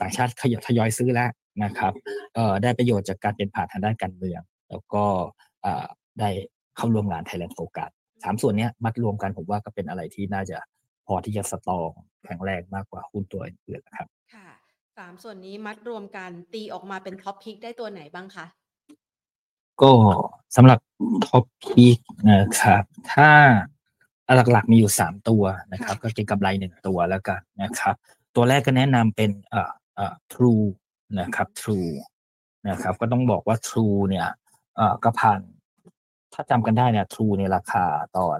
ต่างชาติขยับทยอยซื้อแล้วนะครับเอ่อได้ประโยชน์จากการเป็นผ่านทางด้านการเมือง แล้วก็อ่าได้เข้าร่วมงาน Thailand Focus สามส่วนนี้มัดรวมกันผมว่าก็เป็นอะไรที่น่าจะพอที่จะสตองแข็งแรงมากกว่าหุ้นตัวอื่นๆนะครับค่ะสามส่วนนี้มัดรวมกันตีออกมาเป็นท็อปพิกได้ตัวไหนบ้างคะ ก็สำหรับท็อปพีคนะครับ ถ้าหลักๆมีอยู่สามตัวนะครับ ก็เก็งกำไรหนึ่งตัวแล้วกันนะครับ ตัวแรกก็แนะนำเป็นเอ่อเอ่อ True นะครับ True นะครับ ก็ต้องบอกว่า True เนี่ยเอ่อก็ผ่านถ้าจำกันได้เนี่ย True ในราคาตอน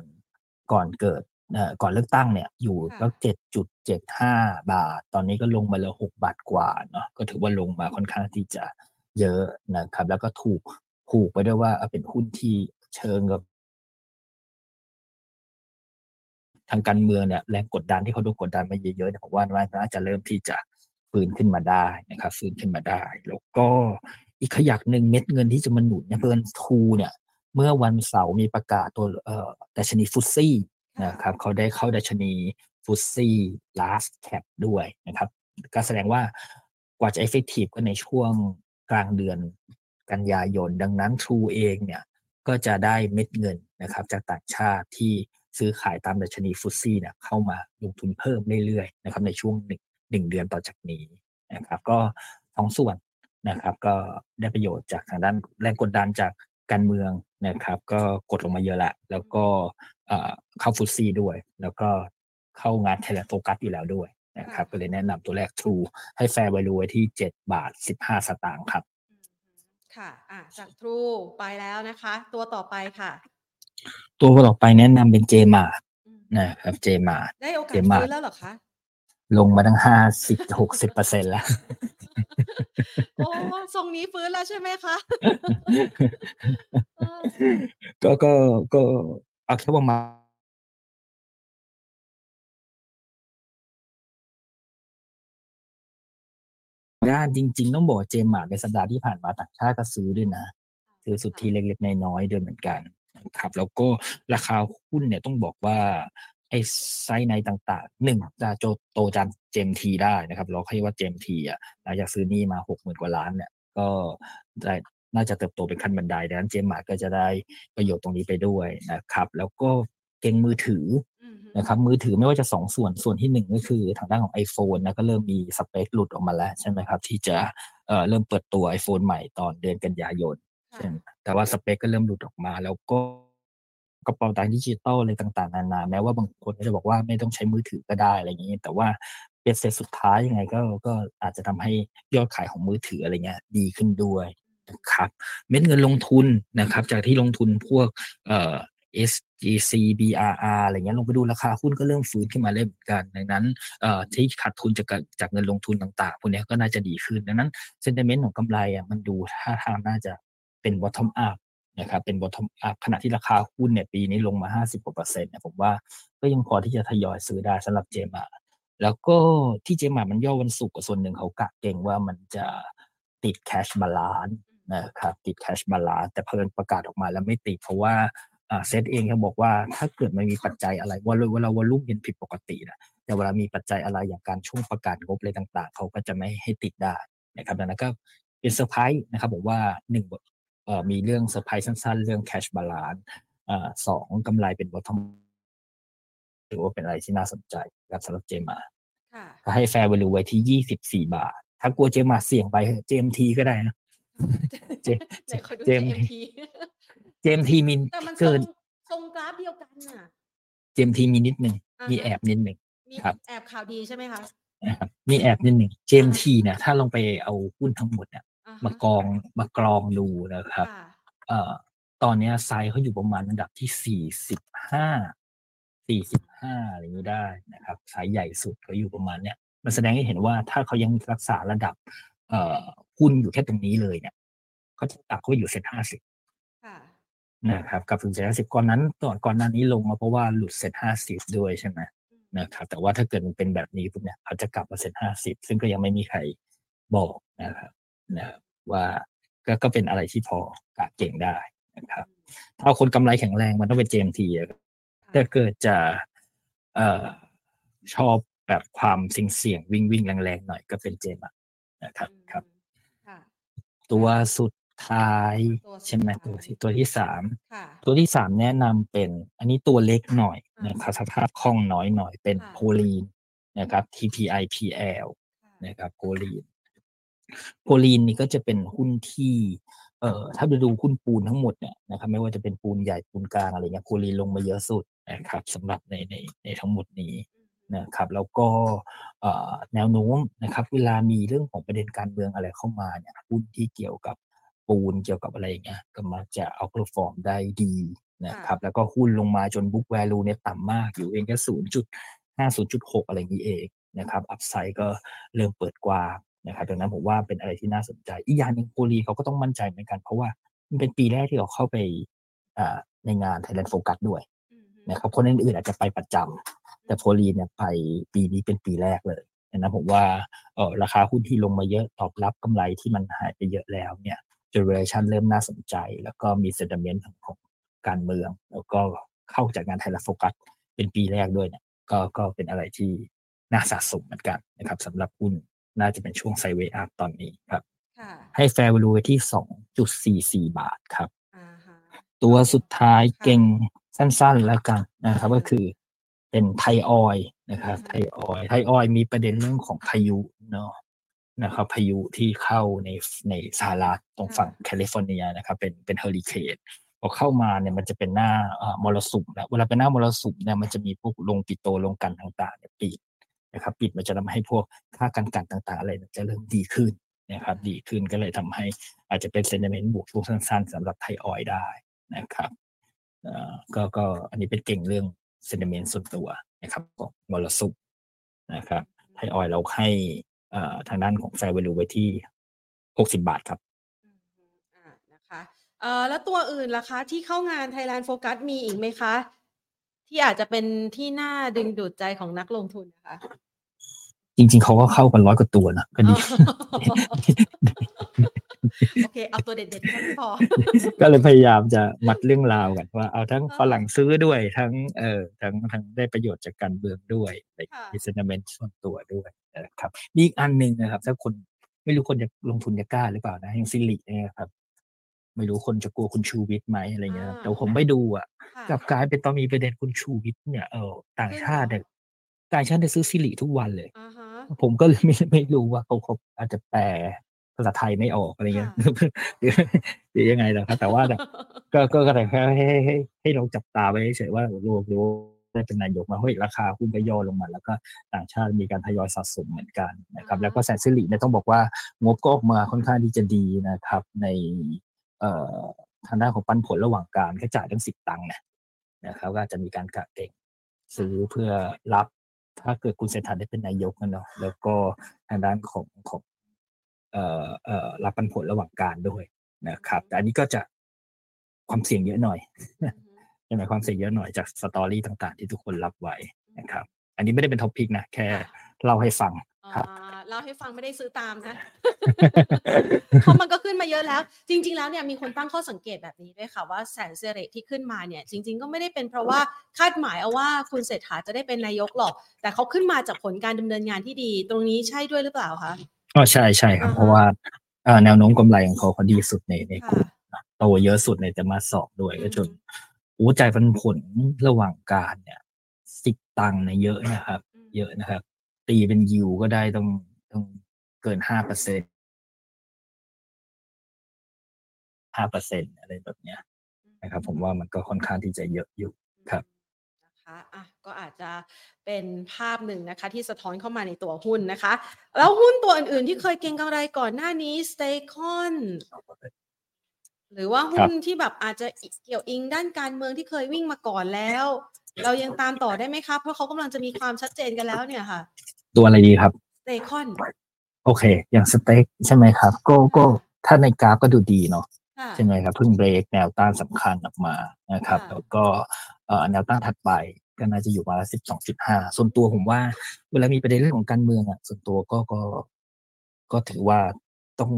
ก่อนเกิดเอ่อก่อนเลือกตั้งเนี่ยอยู่ก็เจ็ดจุดเจ็ดห้าบาท ตอนนี้ก็ลงมาเหลือหกบาทกว่าเนาะก็ถือว่าลงมาค่อนข้างที่จะเยอะนะครับ แล้วก็ถูก ผูกไปด้วยว่าเป็นหุ้นที่เชิงกับ ทางการเมืองเนี่ยแรงกดดันที่เขาโดนกดดันมาเยอะๆเนี่ยผมว่าน่าจะเริ่มที่จะฟื้นขึ้นมาได้นะครับฟื้นขึ้นมาได้ แล้วก็อีกขยักหนึ่งเม็ดเงินที่จะมาหนุนเนี่ยเพื่อนทูเนี่ย เมื่อวันเสาร์มีประกาศตัวเอ่อดัชนีฟุตซี่นะครับเขาได้เข้าดัชนีฟุตซี่ last cap ด้วยนะครับ ก็แสดงว่ากว่าจะ effective ก็ในช่วงกลางเดือน กันยายน ดังนั้น True เองเนี่ยก็จะได้เม็ดเงินนะครับจากต่างชาติที่ซื้อขายตามดัชนีฟุตซี่เนี่ยเข้ามาลงทุนเพิ่มเรื่อยๆนะครับในช่วงหนึ่งหนึ่งเดือนต่อจากนี้นะครับก็สองส่วนนะครับก็ได้ประโยชน์จากทางด้านแรงกดดันจากการเมืองนะครับ ก็กดลงมาเยอะละ แล้วก็เข้าฟุตซี่ด้วย แล้วก็เข้างาน Thailand Focus อยู่แล้วด้วยนะครับ ก็เลยแนะนำตัวแรก True ให้ fair value ไว้ที่ 7 บาท 15 สตางค์ครับ ค่ะอะจาก True ไปแล้วนะคะ ตัวต่อไปค่ะ ตัวต่อไปแนะนำเป็น JMART นะครับ JMARTได้โอกาสซื้อแล้วหรอคะลงมาตั้งห้าสิบหกสิบเปอร์เซ็นแล้ว โอ้ทรงนี้ฟื้นแล้วใช่ไหมคะ ก็ก็ก็เอาแค่ว่ามา ด้านจริง ๆ ต้องบอกเจมส์ในสัปดาห์ที่ผ่านมาต่างชาติก็ซื้อด้วยนะซื้อสุทธิเล็กๆน้อยๆด้วยเหมือนกันครับแล้วก็ราคาหุ้นเนี่ยต้องบอกว่าไอ้ไซในต่างๆหนึ่งจะโจโตจานเจมทีได้นะครับเราเรียกว่าเจมทีอะหลังจากซื้อนี่มาหกหมื่นกว่าล้านเนี่ยก็ได้น่าจะเติบโตเป็นขั้นบันไดดังนั้นเจมมาก็จะได้ประโยชน์ตรงนี้ไปด้วยนะครับ แล้วก็เก่งมือถือ นะครับมือถือไม่ว่าจะสองส่วนส่วนที่หนึ่งก็คือทางด้านของ iPhone นะก็เริ่มมีสเปคหลุดออกมาแล้วใช่ไหมครับที่จะเอ่อเริ่มเปิดตัว iPhone ใหม่ตอนเดือนกันยายนแต่ว่าสเปคก็เริ่มหลุดออกมา แล้วก็กระเป๋าตังค์ดิจิตอลอะไรต่างๆนานาแม้ว่าบางคนก็จะบอกว่าไม่ต้องใช้มือถือก็ได้อะไรอย่างนี้ แต่ว่าเป็นเสร็จสุดท้ายยังไงก็ก็อาจจะทำให้ยอดขายของมือถืออะไรเงี้ยดีขึ้นด้วยนะครับเม็ดเงินลงทุนนะครับ จากที่ลงทุนพวก เอ่อ SGC BRR อะไรเงี้ยลงไปดูราคาหุ้นก็เริ่มฟื้นขึ้นมาเรื่อยเหมือนกันดังนั้นเอ่อที่ขาดทุนจากจากเงินลงทุนต่างๆพวกนี้ก็น่าจะดีขึ้น ดังนั้น sentiment ของกำไรอะมันดูท่าทางน่าจะเป็น bottom up นะครับเป็น bottom up ขณะที่ราคาหุ้นเนี่ยปีนี้ลงมา 50กว่าเปอร์เซ็นต์นี่ยผมว่าก็ยังพอที่จะทยอยซื้อได้สำหรับ JMART แล้วก็ที่ JMART มันย่อวันศุกร์ส่วนหนึ่งเขาก็เก็งว่ามันจะติด cash balance นะครับติด cash balance แต่เพิ่งประกาศออกมาแล้วไม่ติดเพราะว่า เซตเองเขาบอกว่าถ้าเกิดมันมีปัจจัยอะไรว่าเวลา volume เห็นผิดปกตินะแต่เวลามีปัจจัยอะไรอย่างการช่วงประกาศงบอะไรต่างๆ เขาก็จะไม่ให้ติดได้นะครับดังนั้นก็เป็นเซอร์ไพรส์นะครับบอกว่าหนึ่งมีเรื่องเซอร์ไพรส์สั้นๆ เรื่อง cash balanceสองกำไรเป็น bottom ถือว่าเป็นอะไรที่น่าสนใจครับสำหรับ JMART ให้ fair value ไว้ที่ยี่สิบสี่บาท ถ้ากลัว JMART เสี่ยงไป JMT ก็ได้นะ J JMT JMT มีเกินทรงกราฟเดียวกันน่ะ JMT มีนิดหนึ่งมีแอบนิดหนึ่งครับแอบข่าวดีใช่ไหมคะมีแอบนิดหนึ่ง JMT เนี่ยถ้าลงไปเอาหุ้นทั้งหมดเนี่ยมากองมากองดูนะครับ เอ่อตอนนี้ไซส์เขาอยู่ประมาณอันดับที่สี่สิบห้าสี่สิบห้าอะไรอย่างนี้ได้นะครับไซส์ใหญ่สุดเขาอยู่ประมาณเนี้ยมันแสดงให้เห็นว่าถ้าเขายังรักษาระดับ เอ่อหุ้นอยู่แค่ตรงนี้เลยเนี่ยเขาจะกลับเข้าอยู่เซ็ตห้าสิบ นะครับกลับถึงเซ็ตห้าสิบก่อนนั้นก่อนก่อนหน้านี้ลงมาเพราะว่าหลุดเซ็ตห้าสิบด้วยใช่ไหมนะครับแต่ว่าถ้าเกิดมันเป็นแบบนี้ปุ๊บเนี่ยเขาจะกลับมาเซ็ตห้าสิบซึ่งก็ยังไม่มีใครบอกนะครับนะว่าก็ก็เป็นอะไรที่พอกะเก่งได้นะครับ ถ้าคนกำไรแข็งแรงมันต้องเป็นเจมทีถ้าเกิดจะเอ่อชอบแบบความเสี่ยงเสี่ยงวิ่งวิ่งแรงๆหน่อยก็เป็นเจมนะครับครับ ตัวสุด ท้ายใช่ไหมตัวที่ตัวที่สามตัวที่สามแนะนำเป็น อันนี้ตัวเล็กหน่อยนะครับสภาพคล่องน้อยหน่อยเป็นโพลีนนะครับ TPIPL นะครับ Polene Polene นี่ก็จะเป็นหุ้นที่เอ่อถ้าไปดูหุ้นปูนทั้งหมดเนี่ยนะครับไม่ว่าจะเป็นปูนใหญ่ปูนกลางอะไรเงี้ย Polene ลงมาเยอะสุดนะครับสำหรับในในในทั้งหมดนี้นะครับแล้วก็แนวโน้มนะครับ เวลามีเรื่องของประเด็นการเมืองอะไรเข้ามาเนี่ยหุ้นที่เกี่ยวกับ ปูนเกี่ยวกับอะไรอย่างเงี้ยก็มักจะ outperform ได้ดีนะครับแล้วก็หุ้นลงมาจน book value เนี่ยต่ำมากอยู่เองแค่ศูนย์จุดห้าศูนย์จุดหกอะไรอย่างนี้เองนะครับ upside ก็เริ่มเปิดกว้างนะครับดังนั้นผมว่าเป็นอะไรที่น่าสนใจ อีกอย่างหนึ่ง Polene เขาก็ต้องมั่นใจเหมือนกัน เพราะว่ามันเป็นปีแรกที่เขาเข้าไปในงาน Thailand Focus ด้วยนะครับคนอื่นๆอาจจะไปประจำแต่ Polene เนี่ยไปปีนี้เป็นปีแรกเลยนะผมว่าเออราคาหุ้นที่ลงมาเยอะตอบรับกำไรที่มันหายไปเยอะแล้วเนี่ย เจเนอเรชันเริ่มน่าสนใจ แล้วก็มี sentiment ของการเมือง แล้วก็เข้าจากงานไทยละโฟกัสเป็นปีแรกด้วยเนี่ยก็ก็เป็นอะไรที่น่าสะสมเหมือนกันนะครับสำหรับหุ้นน่าจะเป็นช่วง sideway up ตอนนี้ครับให้ fair value ไว้ที่สองจุดสี่สี่บาทครับ ตัวสุดท้ายเก็งสั้นๆแล้วกันนะครับ ก็คือเป็นไทยออยล์นะครับไทยออยล์ไทยออยล์มีประเด็นเรื่องของพายุเนาะ นะครับพายุที่เข้าในในสหรัฐตรงฝั่งแคลิฟอร์เนียนะครับเป็นเป็นเฮอริเคนพอเข้ามาเนี่ยมันจะเป็นหน้ามรสุมนะเวลาเป็นหน้ามรสุมเนี่ยมันจะมีพวกโรงปิโตรโรงกลั่นต่างๆเนี่ยปิดนะครับปิดมันจะทำให้พวกค่าการกลั่นต่างๆ อะไรจะเริ่มดีขึ้นนะครับดีขึ้นก็เลยทำให้อาจจะเป็น sentiment บวกช่วงสั้นๆสำหรับไทยออยล์ได้นะครับก็ก็อันนี้เป็นเก็งเรื่อง sentiment ส่วนตัวนะครับของมรสุมนะครับไทยออยเราให้ ทางด้านของแฟร์เวลูไว้ที่หกสิบาทครับนะคะเอ่อแล้วตัวอื่นล่ะคะ ที่เข้างาน Thailand Focus มีอีกไหมคะ ที่อาจจะเป็นที่น่าดึงดูดใจของนักลงทุนนะคะ จริง ๆ เขาก็เข้ากันร้อยกว่าตัวนะก็ดีโอเค เอาตัวเด็ดๆแค่พอ ก็เลยพยายามจะมัดเรื่องราวกันว่าเอาทั้งฝรั่งซื้อด้วยทั้งเอ่อทั้งทั้งได้ประโยชน์จากการเบืองด้วยในดิสเนเมนต์ส่วนตัวด้วย นะครับมีอีกอันหนึ่งนะครับ ถ้าคนไม่รู้คนจะลงทุนจะกล้าหรือเปล่านะอย่างซิลิเนี่ยครับ ไม่รู้คนจะกลัวคุณชูวิทย์ไหมอะไรเงี้ยอ่าแต่ผมไปดูอะค่ะกลับกลายเป็นตอนมีประเด็นคุณชูวิทย์เนี่ยเออต่างชาติเนี่ยต่างชาติได้ซื้อซิริทุกวันเลยอ่าฮะผมก็เลยไม่ไม่รู้ว่าเขาเขาอาจจะแปลภาษาไทยไม่ออกอะไรเงี้ยค่ะหรือหรือยังไงนะครับแต่ว่าแบบก็ก็ก็แต่แค่ให้ให้ให้ให้เราจับตาไว้เฉยๆว่าโลกรู้ ได้เป็นนายกมาเฮ้ยราคาหุ้นก็ย่อลงมา แล้วก็ต่างชาติมีการทยอยสะสมเหมือนกันนะครับอ่าแล้วก็แสนสิริเนี่ยต้องบอกว่างบก็ออกมาค่อนข้างที่จะดีนะครับ ในเอ่อทางด้านของปันผลระหว่างการก็จ่ายทั้งสิบตังค์นะนะครับก็อาจจะมีการกะเก่งซื้อเพื่อรับถ้าเกิดคุณเศรษฐาได้เป็นนายกนะเนาะแล้วก็ทางด้านของของเอ่อเอ่อรับปันผลระหว่างกาลด้วยนะครับ แต่อันนี้ก็จะความเสี่ยงเยอะหน่อย ใช่ไหมความเสี่ยงเยอะหน่อยจาก story ต่างๆ ที่ทุกคนรับไว้นะครับ อันนี้ไม่ได้เป็น top pick นะ แค่เล่าให้ฟังครับอ่าเล่าให้ฟังไม่ได้ซื้อตามนะเพราะมันก็ขึ้นมาเยอะแล้ว จริง ๆ แล้วเนี่ยมีคนตั้งข้อสังเกตแบบนี้ด้วยค่ะว่าแสนสิริที่ขึ้นมาเนี่ย จริง ๆ ก็ไม่ได้เป็นเพราะว่าคาดหมายเอาว่าคุณเศรษฐาจะได้เป็นนายกหรอก แต่เขาขึ้นมาจากผลการดำเนินงานที่ดี ตรงนี้ใช่ด้วยหรือเปล่าคะอ๋อใช่ใช่ครับอ่าฮะเพราะว่าเอ่อแนวโน้มกำไรของเขาเขาดีสุดในในกค่ะลุ่มนะโตเยอะสุดในแต่มาสอบด้วยอืมก็จน อู้ใจายปันผลระหว่างการเนี่ยสิบตังค์เนี่ยเยอะนะครับ เยอะนะครับ ตีเป็นยิวก็ได้ต้องต้องเกินห้าเปอร์เซ็นห้าเปอร์เซ็นอะไรแบบเนี้ยนะครับ ผมว่ามันก็ค่อนข้างที่จะเยอะอยู่ครับนะคะอะก็อาจจะเป็นภาพหนึ่งนะคะ ที่สะท้อนเข้ามาในตัวหุ้นนะคะ แล้วหุ้นตัวอื่นๆที่เคยเก็งกำไรก่อนหน้านี้ s t a c o n หรือว่าหุ้นที่แบบอาจจะเกี่ยวอิงด้านการเมืองที่เคยวิ่งมาก่อนแล้ว เรายังตามต่อได้ไหมคะเพราะเขากำลังจะมีความชัดเจนกันแล้วเนี่ยค่ะ ตัวอะไรดีครับ s t a c o n โอเค อย่างสเต็กใช่ไหมครับ ก็ก็ถ้าในกราฟก็ดูดีเนาะค่ะใช่ไหมครับเพิ่งเบรกแนวต้านสำคัญออกมานะครับค่ะแล้วก็เอ่อแนวต้านถัดไปก็น่าจะอยู่มาสิบสองจุดห้าส่วนตัวผมว่า เวลามีประเด็นเรื่องของการเมืองอะส่วนตัวก็ก็ก็ถือว่า ต้อง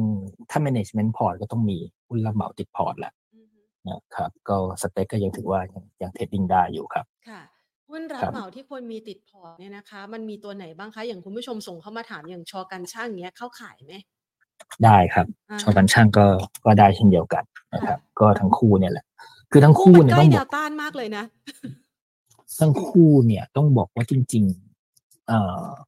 ถ้า management port ก็ต้องมีหุ้นรับเหมาติดพอร์ตแหละอือฮึนะครับก็ STEC ก็ยังถือว่ายังยัง trading ได้อยู่ครับ ค่ะหุ้นรัครับบเหมาที่ควรมีติดพอร์ตเนี่ยนะคะ มันมีตัวไหนบ้างคะ อย่างคุณผู้ชมส่งเข้ามาถามอย่างช.การช่างเนี้ยเข้าข่ายไหมได้ครับาชอกันช่างก็ก็ได้เช่นเดียวกันนะครับ ก็ทั้งคู่เนี่ยแหละ คือทั้งคู่คู่มันเนี่ยใกล้ต้องแนบอกวต้านมากเลยนะ ทั้งคู่เนี่ยต้องบอกว่าจริง ๆ เอ่อท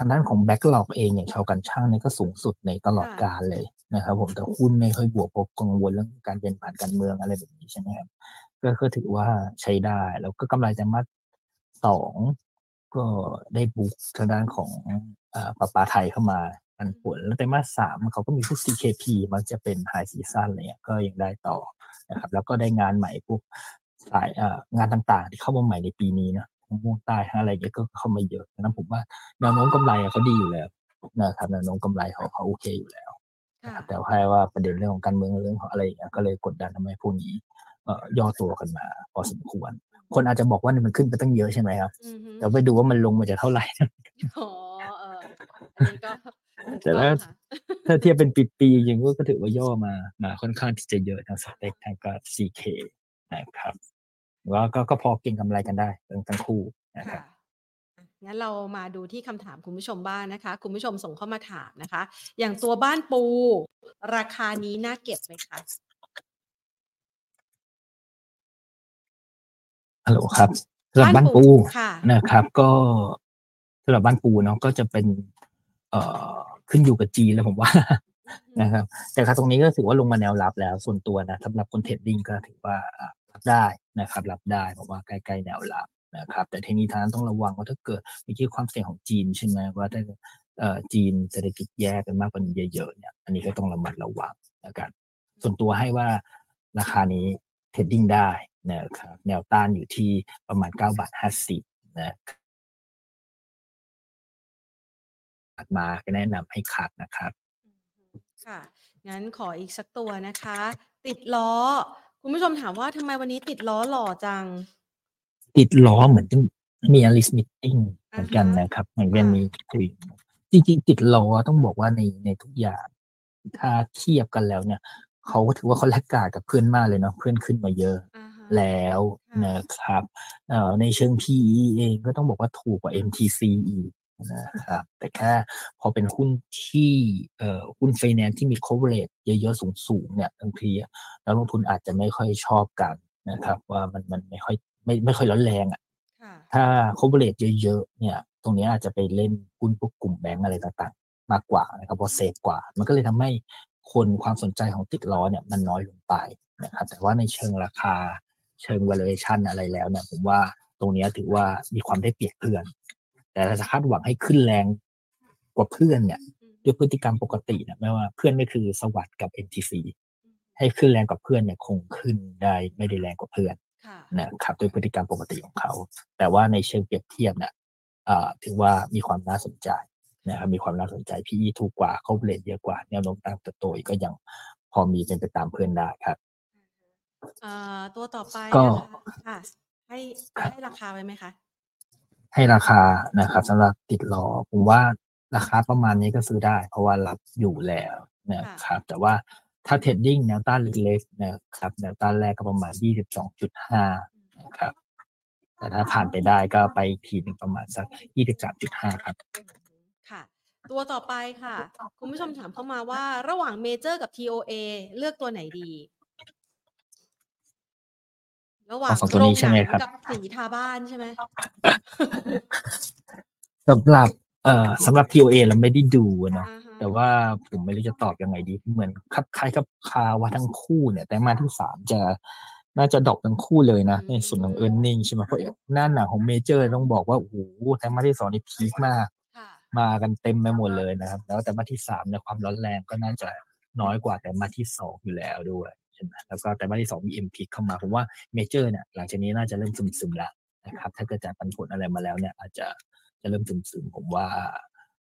างด้านของแบ็กหลอกเองอย่างชาวกันช่างเนี่ยก็สูงสุดในตลอดค่ะกาลเลยนะครับ ผมแต่หุ้นไม่ค่อยบวกเพราะกังวลเรื่องการเปลี่ยนผ่านการเมืองอะไรแบบนี้ใช่ไหมครับก็ก็ถือว่าใช้ได้ แล้วก็กำไรจากมาสสองก็ได้บุกทางด้านของเอ่อปลาปลาไทยเข้ามาปันผลแล้วแต่มาสสามเขาก็มีพวก CKP มันจะเป็นไฮซีซั o นอะไรเงี้ยก็ยังได้ต่อนะครับ แล้วก็ได้งานใหม่พวกสายเอ่องานต่างๆ ที่เข้ามาใหม่ในปีนี้นะ ทั้งม่วงใต้ทั้งอะไรเงี้ยก็เข้ามาเยอะดังนั้นผมว่าแนวโน้มกำไรอะเขาดีอยู่แล้วนะครับแนวโน้มกำไรเขาเขาโอเคอยู่แล้วนะค่ะครับแต่แค่ว่าประเด็นเรื่องของการเมืองเรื่องของอะไรอย่างเงี้ยก็เลยกดดันทำให้พวกนี้เอ่อย่อตัวกันมาพอสมควร คนอาจจะบอกว่ามันขึ้นไปตั้งเยอะใช่ไหมครับอือฮึแต่ไปดูว่ามันลงมาจะเท่าไหร่อ๋อเอออันนี้ก็ถูกแต่ต้องถ้าค่ะถ้าเทียบเป็นปีๆอย่างก็ถือว่าย่อมามาค่อนข้างที่จะเยอะทั้งสเต็กทั้งก็ CK นะครับ ว่าก็ก็พอเก่งกำไรกันได้ทั้งทั้งคู่นะครับค่ะอะงั้นเรามาดูที่คำถามคุณผู้ชมบ้างนะคะ คุณผู้ชมส่งเข้ามาถามนะคะ อย่างตัวบ้านปู ราคานี้น่าเก็บไหมคะฮัลโหลครับสำหรับบ้านปูค่ะนะครับ ก็สำหรับบ้านปูเนาะก็จะเป็น เอ่อขึ้นอยู่กับจีนแล้วผมว่านะครับ แต่ครับตรงนี้ก็ถือว่าลงมาแนวรับแล้ว ส่วนตัวนะสำหรับคนเทรดดิ้งก็ถือว่าอะรับได้ นะครับรับได้เพราะว่าใกล้ๆแนวรับนะครับแต่ทีนี้ทางนั้นต้องระวังว่าถ้าเกิดมีที่ความเสี่ยงของจีนใช่ไหมว่าถ้าจีนเศรษฐกิจแย่กันมากกว่านี้เยอะๆเนี่ยอันนี้ก็ต้องระมัดระวังนะครับส่วนตัวให้ว่าราคานี้เทรดดิ้งได้นะครับแนวต้านอยู่ที่ประมาณ9บาท50นะครับมาก็แนะนำให้คัดนะครับ ค่ะ งั้นขออีกสักตัวนะคะ ติดล้อ คุณผู้ชมถามว่าทำไมวันนี้ติดล้อหล่อจัง ติดล้อเหมือนมี analyst meeting เหมือนกันอ่าฮะนะครับเหมือนกันค่ะมีคุยจริงๆติดล้อต้องบอกว่าในในทุกอย่างถ้าเทียบกันแล้วเนี่ยเขาก็ถือว่าเขา laggard กับเพื่อนมากเลยเนาะเพื่อนขึ้นมาเยอะอ่าฮะแล้วค่ะนะครับเอ่อในเชิง PE เองก็ต้องบอกว่าถูกกว่า MTC อีก นะครับแต่แค่พอเป็นหุ้นที่เอ่อหุ้นไฟแนนซ์ที่มี coverage เยอะๆสูงๆเนี่ยบางทีนักลงทุนอาจจะไม่ค่อยชอบกันนะครับ ว่ามันมันไม่ค่อยไม่ไม่ค่อยร้อนแรงอะค่ะถ้า coverage เยอะๆเนี่ย ตรงนี้อาจจะไปเล่นหุ้นพวกกลุ่มแบงก์อะไรต่างๆ มากกว่านะครับเพราะเซฟกว่า มันก็เลยทำให้คนความสนใจของติดล้อเนี่ยมันน้อยลงไปนะครับแต่ว่าในเชิงราคาเชิง valuation อะไรแล้วเนี่ยผมว่าตรงนี้ถือว่ามีความได้เปรียบเพื่อน แต่ถ้าจะคาดหวังให้ขึ้นแรงกว่าเพื่อนเนี่ยด้วยพฤติกรรมปกติเนี่ยไม่ว่าเพื่อนไม่คือสวัสด์กับ NTC ให้ขึ้นแรงกว่าเพื่อนเนี่ยคงขึ้นได้ไม่ได้แรงกว่าเพื่อนค่ะนะครับด้วยพฤติกรรมปกติของเขา แต่ว่าในเชิงเปรียบเทียบเนี่ยเอ่อถือว่ามีความน่าสนใจนะครับมีความน่าสนใจ PE ถูกกว่าเขาเลทเยอะกว่า แนวโน้มการเติบโตอีกก็ยังพอมีเป็นไปตามเพื่อนได้ครับเอ่อตัวต่อไปก็นะคะค่ะให้ให้ราคาไว้ไหมคะ ให้ราคานะครับสำหรับติดล้อผมว่าราคาประมาณนี้ก็ซื้อได้ เพราะว่ารับอยู่แล้วนะครับ แต่ว่าถ้า trading แนวต้านเล็กๆนะครับแนวต้านแรกก็ประมาณ 22.5นะครับแต่ถ้าผ่านไปได้ก็ไปอีกทีหนึ่งประมาณสัก 23.5 ครับ ค่ะ ตัวต่อไปค่ะ คุณผู้ชมถามเข้ามาว่าระหว่างเมเจอร์กับ TOA เลือกตัวไหนดี ระหว่างเอาสองตัวนี้ใช่ไหมครับโงนังกับสีทาบ้านใช่ไหมสำหรับ เอ่อสำหรับ TOA เราไม่ได้ดูอะเนาะอ่าฮะแต่ว่าผมไม่รู้จะตอบยังไงดี เหมือนคลับคล้ายคลับคลาว่าทั้งคู่เนี่ย ไตรมาสที่สามจะน่าจะ drop ทั้งคู่เลยนะ ในส่วนของ e a r n i n g ใช่ไหมเพราะหน้าหนังของเมเจอร์ต้องบอกว่า โอ้โหไตรมาสที่สองนี่ peak มากค่ะมากันเต็มไปหมดเลยนะครับ แล้วไตรมาสที่สามเนี่ยความร้อนแรงก็น่าจะน้อยกว่าไตรมาสที่สองอยู่แล้วด้วยใช่ไหม แล้วก็ไตรมาสที่สองมีเอ็มพีเข้ามาผมว่าเมเจอร์เนี่ยหลังจากนี้น่าจะเริ่มซึมๆแล้วนะครับถ้าเกิดจากปันผลอะไรมาแล้วเนี่ยอาจจะจะเริ่มซึมๆผมว่า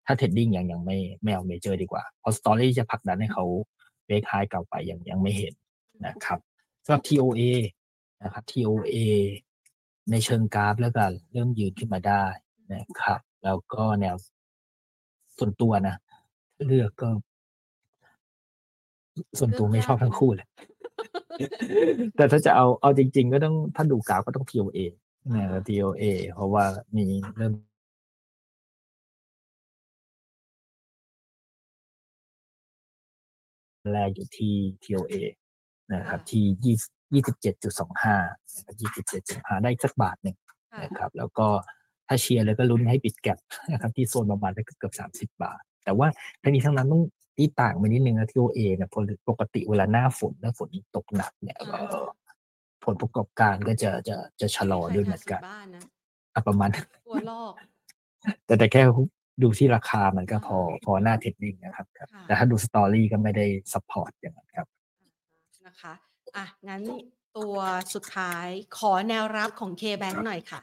ถ้า trading ยังยังไม่ไม่เอาเมเจอร์ดีกว่าเพราะ story จะผลักดันให้เขา break high เก่าไปยังยังไม่เห็นนะครับสำหรับ TOA นะครับ TOA ในเชิงกราฟแล้วกันเริ่มยืนขึ้นมาได้นะครับ แล้วก็แนวส่วนตัวนะ เลือกก็ ส่วนตัวไม่ชอบทั้งคู่เลย แต่ถ้าจะเอาเอาจริง ๆ ก็ต้องถ้าดูกราฟก็ต้อง TOA นะ TOA เพราะว่ามีเริ่มแรกอยู่ที่ TOA นะครับ ที่ยี่ยี่สิบเจ็ดจุดสองห้ายี่สิบเจ็ดจุดห้าได้อีกสักบาทหนึ่งค่ะนะครับ แล้วก็ถ้าเชียร์เลยก็ลุ้นให้ปิดแก็บนะครับ ที่โซนประมาณเกือบสามสิบาท แต่ว่าทั้งนี้ทั้งนั้นต้อง ที่ต่างไปนิดนึงนะ TOA เนี่ยปกติปกติเวลาหน้าฝนแล้วฝนตกหนักเนี่ยก็ผลประกอบการก็จะจะจะชะลอด้วยเหมือนกันใครทาสีบ้านนะอะประมาณนั้นตัวลอกแต่แต่แค่ดูที่ราคามันก็พอพอน่า trading นะครับครับค่ะแต่ถ้าดู story ก็ไม่ได้ support อย่างนั้นครับนะคะอะงั้นตัวสุดท้ายขอแนวรับของ K-Bank หน่อยค่ะ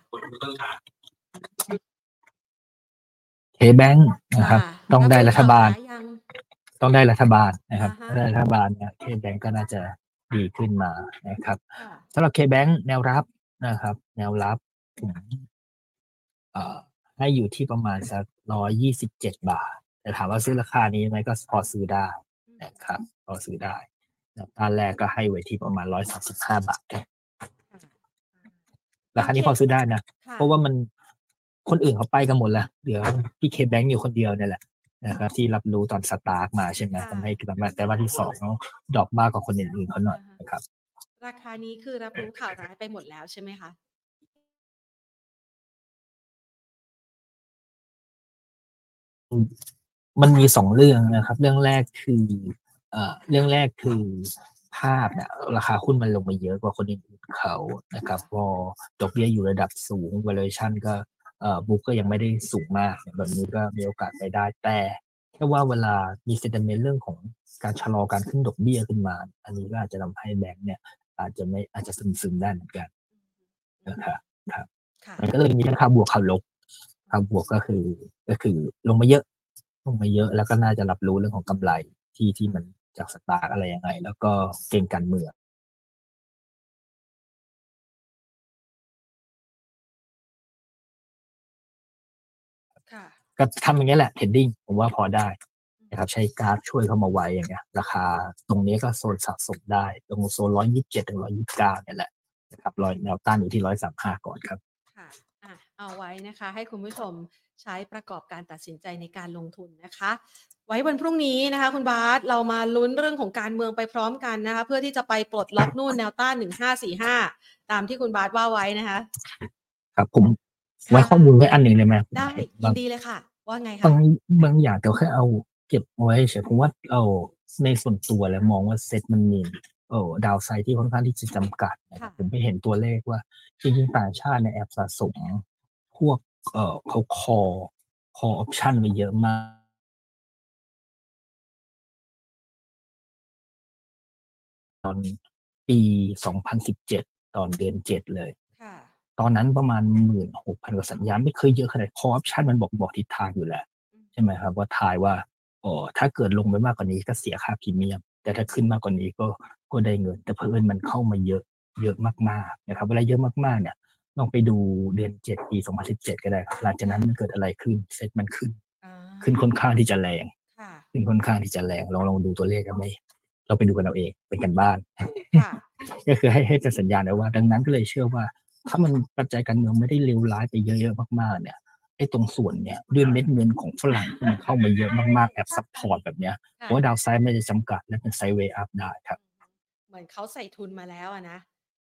เคแบงค์นะครับค่ะต้องได้รัฐบาลข่วร้ยยัง ต้องได้รัฐบาลนะครับอ่าฮะถ้าได้รัฐบาลเนี่ยเคแบงค์ก็น่าจะดีขึ้นมานะครับค่ะสำหรับเคแบงค์แนวรับนะครับ แนวรับผมเอ่อให้อยู่ที่ประมาณสักร้อยยี่สิบเจ็ดบาท แต่ถามว่าซื้อราคานี้ไหมก็พอซื้อได้นะครับพอซื้อได้แล้วตอนแรกก็ให้ไว้ที่ประมาณร้อยสามสิบห้าบาทครับราคานี้พอซื้อได้นะค่ะเพราะว่ามันคนอื่นเขาไปกันหมดแล้วเหลือพี่เคแบงค์อยู่คนเดียวเนี่ยแหละ นะครับที่รับรู้ตอนสตาร์ทมาใช่ไหมค่ะทำให้แต่ว่าแต่ว่าที่สองเขาดรอกมากกว่าคนอื่นๆเขาหน่อยนะครับ ราคานี้คือรับรู้ข่าวร้ายไปหมดแล้วใช่ไหมคะมันมีสองเรื่องนะครับ เรื่องแรกคือเอ่อเรื่องแรกคือภาพเนี่ยราคาหุ้นมันลงมาเยอะกว่าคนอื่นๆเขานะครับ พอดอกเบี้ยอยู่ระดับสูง valuation ก็เอ่อ บุ๊กก็ยังไม่ได้สูงมากเนี่ยแบบนี้ก็มีโอกาสไปได้ แต่แค่ว่าเวลามีเซน t เมนต์เรื่องของการชะลอการขึ้นดอกเบี้ยขึ้นมา อันนี้ก็อาจจะทำให้แบงก์เนี่ย อาจจะไม่อาจจะซึมๆได้เหมือนกันนะครับค่ะมันก็เลยมีทั้งข่าวบวกข่าวลบข่าวบวกก็คือก็คือลงมาเยอะ ลงมาเยอะแล้วก็น่าจะรับรู้เรื่องของกำไรที่ที่มันจาก STARK อะไรยังไง แล้วก็เก็งการเมือง ก็ทำอย่างนี้ยแหละ trading ผมว่าพอได้นะครับใช้กราฟช่วยเข้ามาไว้อย่างเงี้ยราคาตรงนี้ก็โซนสะสมได้ ตรงโซนร้อยยี่สิบเจ็ดถึงร้อยยี่สิบเก้าเนี่ยแหละนะครับรอยแนวต้านอยู่ที่ร้อยสามห้าก่อนครับค่ะอะ เอาไว้นะคะ ให้คุณผู้ชมใช้ประกอบการตัดสินใจในการลงทุนนะคะ ไว้วันพรุ่งนี้นะคะ คุณบาสเรามาลุ้นเรื่องของการเมืองไปพร้อมกันนะคะ เพื่อที่จะไปปลดล็อกนู่นแนวต้านหนึ่งห้าสี่ห้าตามที่คุณบาสว่าไว้นะคะ ครับผม ไว้ข้อมูลไว้อันหนึ่งเลยไหมได้ยิบางนดีเลยค่ะ ว่าไงบาคะงบางอย่างเดี๋ยวแค่เอาเก็บไว้เฉยผมว่าเอาในส่วนตัวแล้วมองว่าเซ็ตมันมีเออดาวไซด์ที่ค่อนข้างที่จะจำกัดนะครับผมไปเห็นตัวเลขว่า จริงๆต่างชาติในแอบสะสม พวกเออเขาคอคอออปชันไปเยอะมากตอนปี 2017 ตอนเดือนเจ็ดเลยค่ะ ตอนนั้นประมาณหมื่นหกพันกว่าสัญญาไม่เคยเยอะขนาด call option มันบอกบอกทิศทางอยู่แล้วใช่ไหมครับว่าทายว่าอ๋อถ้าเกิดลงไปมากกว่านี้ก็เสียค่าพรีเมียม แต่ถ้าขึ้นมากกว่านี้ก็ก็ได้เงิน แต่เพิ่นมันเข้ามาเยอะเยอะมากๆนะครับเวลาเยอะมากๆเนี่ยลองไปดูเดือนเจ็ดปี2017ก็ได้ครับหลังจากนั้นมันเกิดอะไรขึ้นเซ็ตมันขึ้นอ่าขึ้นค่อนข้างที่จะแรงค่ะขึ้นค่อนข้างที่จะแรงลองลองดูตัวเลขกันไหมเราไปดูกันเอาเองเป็นกันบ้านค่ะก็คือให้ให้เป็นสัญญาณไว้ว่า ดังนั้นก็เลยเชื่อว่า ถ้ามันปัจจัยการเมืองไม่ได้เลวร้ายไปเยอะๆมากๆเนี่ยไอ้ตรงส่วนเนี่ยด้วยเม็ดเงินของฝรั่งที่มันเข้ามาเยอะมากๆแอบ support แบบเนี้ยเพราะว่า downside ไม่ได้จำกัดและเป็น sideway up ได้ครับ เหมือนเขาใส่ทุนมาแล้วอะนะ